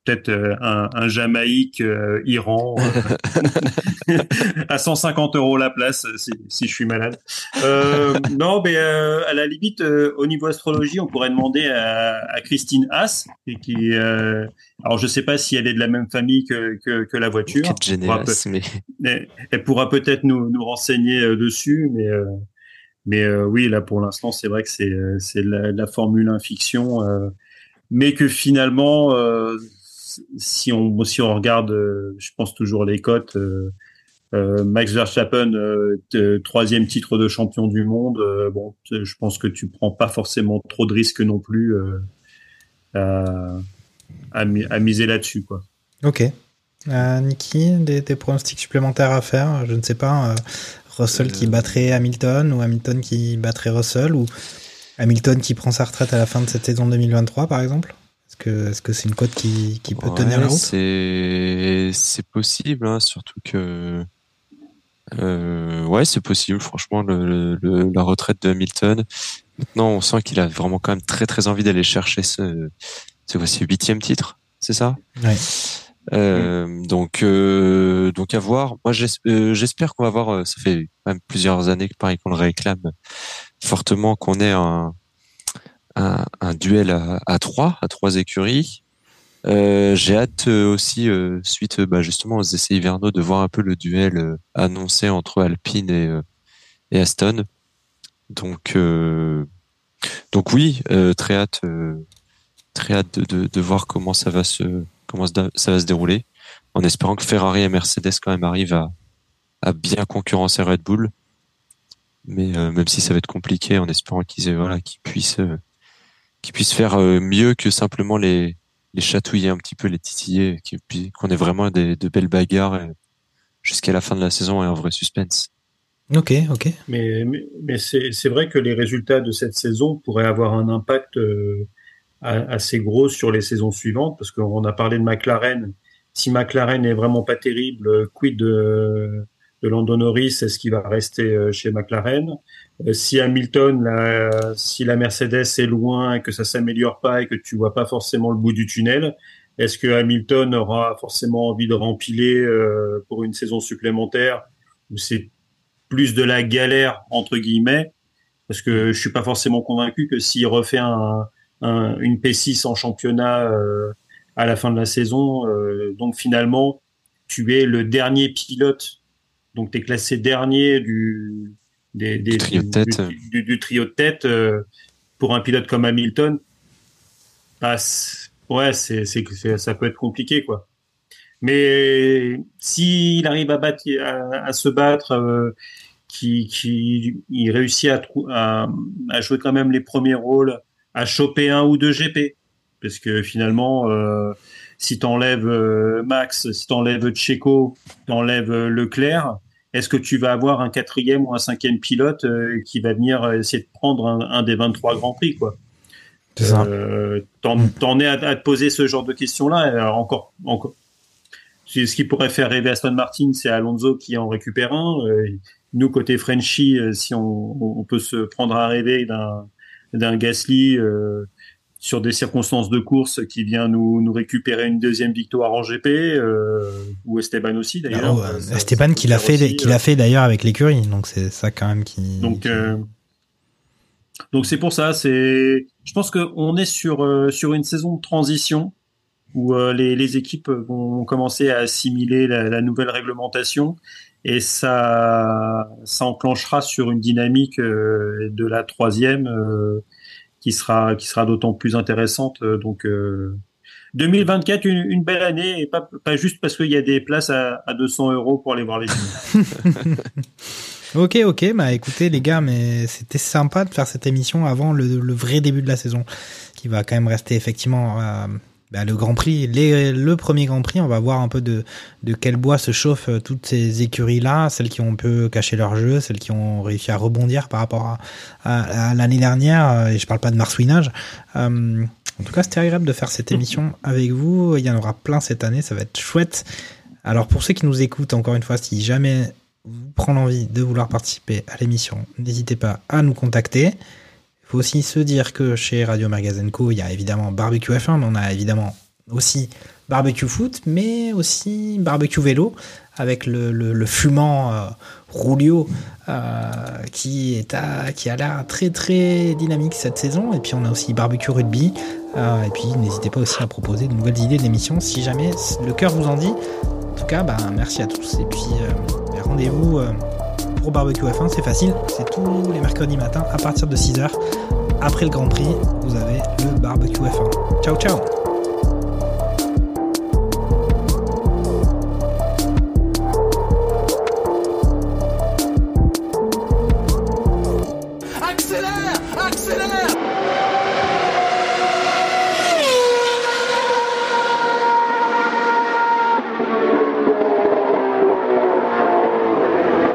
S3: peut-être euh, un, un Jamaïque, euh, Iran, euh, à 150 euros la place si, si je suis malade. Euh, non, mais euh, à la limite, euh, au niveau astrologie, on pourrait demander à, à Christine Haas, et qui, euh, alors je sais pas si elle est de la même famille que, que, que la voiture. Elle pourra
S4: mais
S3: elle, pourra peut-être nous, nous renseigner euh, dessus, mais euh, mais euh, oui, là pour l'instant, c'est vrai que c'est c'est la, la Formule 1 fiction, euh, mais que finalement, euh, si on si on regarde, euh, je pense toujours les cotes. euh, euh, Max Verstappen, euh, troisième titre de champion du monde. euh, bon, je pense que tu prends pas forcément trop de risques non plus euh, à, à, mi- à miser là-dessus, quoi.
S2: Ok. Euh, Niki, des, des pronostics supplémentaires à faire? Je ne sais pas. euh, Russell qui battrait Hamilton ou Hamilton qui battrait Russell ou Hamilton qui prend sa retraite à la fin de cette saison 2023 par exemple? Est-ce que c'est une cote qui, qui peut tenir la route?
S4: C'est possible, hein, surtout que euh, ouais, c'est possible. Franchement, le, le- la retraite de Hamilton. Maintenant, on sent qu'il a vraiment quand même très très envie d'aller chercher ce c'est huitième titre, c'est ça?
S2: Ouais.
S4: Euh, donc, euh, donc à voir. Moi, j'es- j'espère qu'on va voir. Ça fait quand même plusieurs années que pareil qu'on le réclame fortement qu'on ait un, un, un duel à, à trois, à trois écuries. Euh, J'ai hâte euh, aussi euh, suite euh, bah, justement aux essais hivernaux de voir un peu le duel euh, annoncé entre Alpine et, et Aston. Donc, donc oui, très hâte, très hâte de, de, de voir comment ça va se comment ça va se dérouler, en espérant que Ferrari et Mercedes quand même arrivent à, à bien concurrencer Red Bull. Mais même si ça va être compliqué, en espérant qu'ils voilà qu'ils puissent qu'ils puissent faire euh, mieux que simplement les les chatouiller un petit peu, les titiller, qu'on ait vraiment des, de belles bagarres euh, jusqu'à la fin de la saison et un vrai suspense.
S2: Ok, ok.
S3: Mais, mais, mais c'est c'est vrai que les résultats de cette saison pourraient avoir un impact euh, assez gros sur les saisons suivantes, parce qu'on a parlé de McLaren. Si McLaren est vraiment pas terrible, quid de, de Lando Norris Est-ce qu'il va rester chez McLaren? Euh, Si Hamilton, si la Mercedes est loin et que ça s'améliore pas et que tu vois pas forcément le bout du tunnel, est-ce que Hamilton aura forcément envie de rempiler euh, pour une saison supplémentaire ou c'est plus de la galère entre guillemets? Parce que je suis pas forcément convaincu que s'il refait un- une P6 en championnat euh, à la fin de la saison, euh, donc finalement tu es le dernier pilote, donc tu es classé dernier du des, des-
S4: Du trio de tête.
S3: du, du- trio de tête euh, pour un pilote comme Hamilton. Bah, ouais, c'est ça peut être compliqué quoi. Mais s'il arrive à, battre, à, à se battre, euh, qui, qui il réussit à, à, à jouer quand même les premiers rôles, à choper un ou deux GP, parce que finalement, euh, si t'enlèves euh, Max, si t'enlèves Checo, t'enlèves euh, Leclerc, est-ce que tu vas avoir un quatrième ou un cinquième pilote euh, qui va venir essayer de prendre un, un des 23 grands prix, quoi?
S2: C'est ça.
S3: euh, T'en t'en es à, à te poser ce genre de questions-là. Encore, encore. Ce qui pourrait faire rêver Aston Martin, c'est Alonso qui en récupère un. Euh, nous, côté Frenchy, euh, si on, on peut se prendre à rêver d'un d'un Gasly euh, sur des circonstances de course qui vient nous, nous récupérer une deuxième victoire en GP, euh, ou Esteban aussi d'ailleurs.
S2: Ah,
S3: Euh,
S2: ouais,
S3: ça-
S2: Esteban qui l'a fait, qui
S3: euh,
S2: l'a fait d'ailleurs avec l'écurie, donc c'est ça quand même qui.
S3: donc,
S2: qui-
S3: euh, donc c'est pour ça. C'est, je pense qu'on est sur euh, sur une saison de transition où euh, les, les équipes vont commencer à assimiler la, la nouvelle réglementation et ça ça enclenchera sur une dynamique euh, de la troisième euh, qui sera qui sera d'autant plus intéressante. Euh, Donc euh, 2024 une, une belle année et pas pas juste parce qu'il y a des places à, à 200 euros pour aller voir les films.
S2: Ok, ok, bah écoutez les gars, mais c'était sympa de faire cette émission avant le, le vrai début de la saison, qui va quand même rester effectivement euh, bah, le Grand Prix, le premier Grand Prix. On va voir un peu de, quel bois se chauffent euh, toutes ces écuries-là, celles qui ont un peu caché leur jeu, celles qui ont réussi à rebondir par rapport à l'année dernière. euh, Et je parle pas de marsouinage. Euh, en tout cas, c'était agréable de faire cette émission avec vous. Il y en aura plein cette année, ça va être chouette. Alors pour ceux qui nous écoutent, encore une fois, si jamais vous prend l'envie de vouloir participer à l'émission, n'hésitez pas à nous contacter. Il faut aussi se dire que chez Radio Magazine Co, il y a évidemment Barbecue F1, mais on a évidemment aussi Barbecue Foot, mais aussi Barbecue Vélo, avec le, le, fumant euh, Rulio, euh, qui, est à, qui a l'air très très dynamique cette saison. Et puis on a aussi Barbecue Rugby. Euh, et puis n'hésitez pas aussi à proposer de nouvelles idées d'émissions si jamais le cœur vous en dit. En tout cas, bah, merci à tous. Et puis euh, rendez-vous Barbecue F1, c'est facile. C'est tous les mercredis matins à partir de 6h. Après le Grand Prix, vous avez le Barbecue F1. Ciao, ciao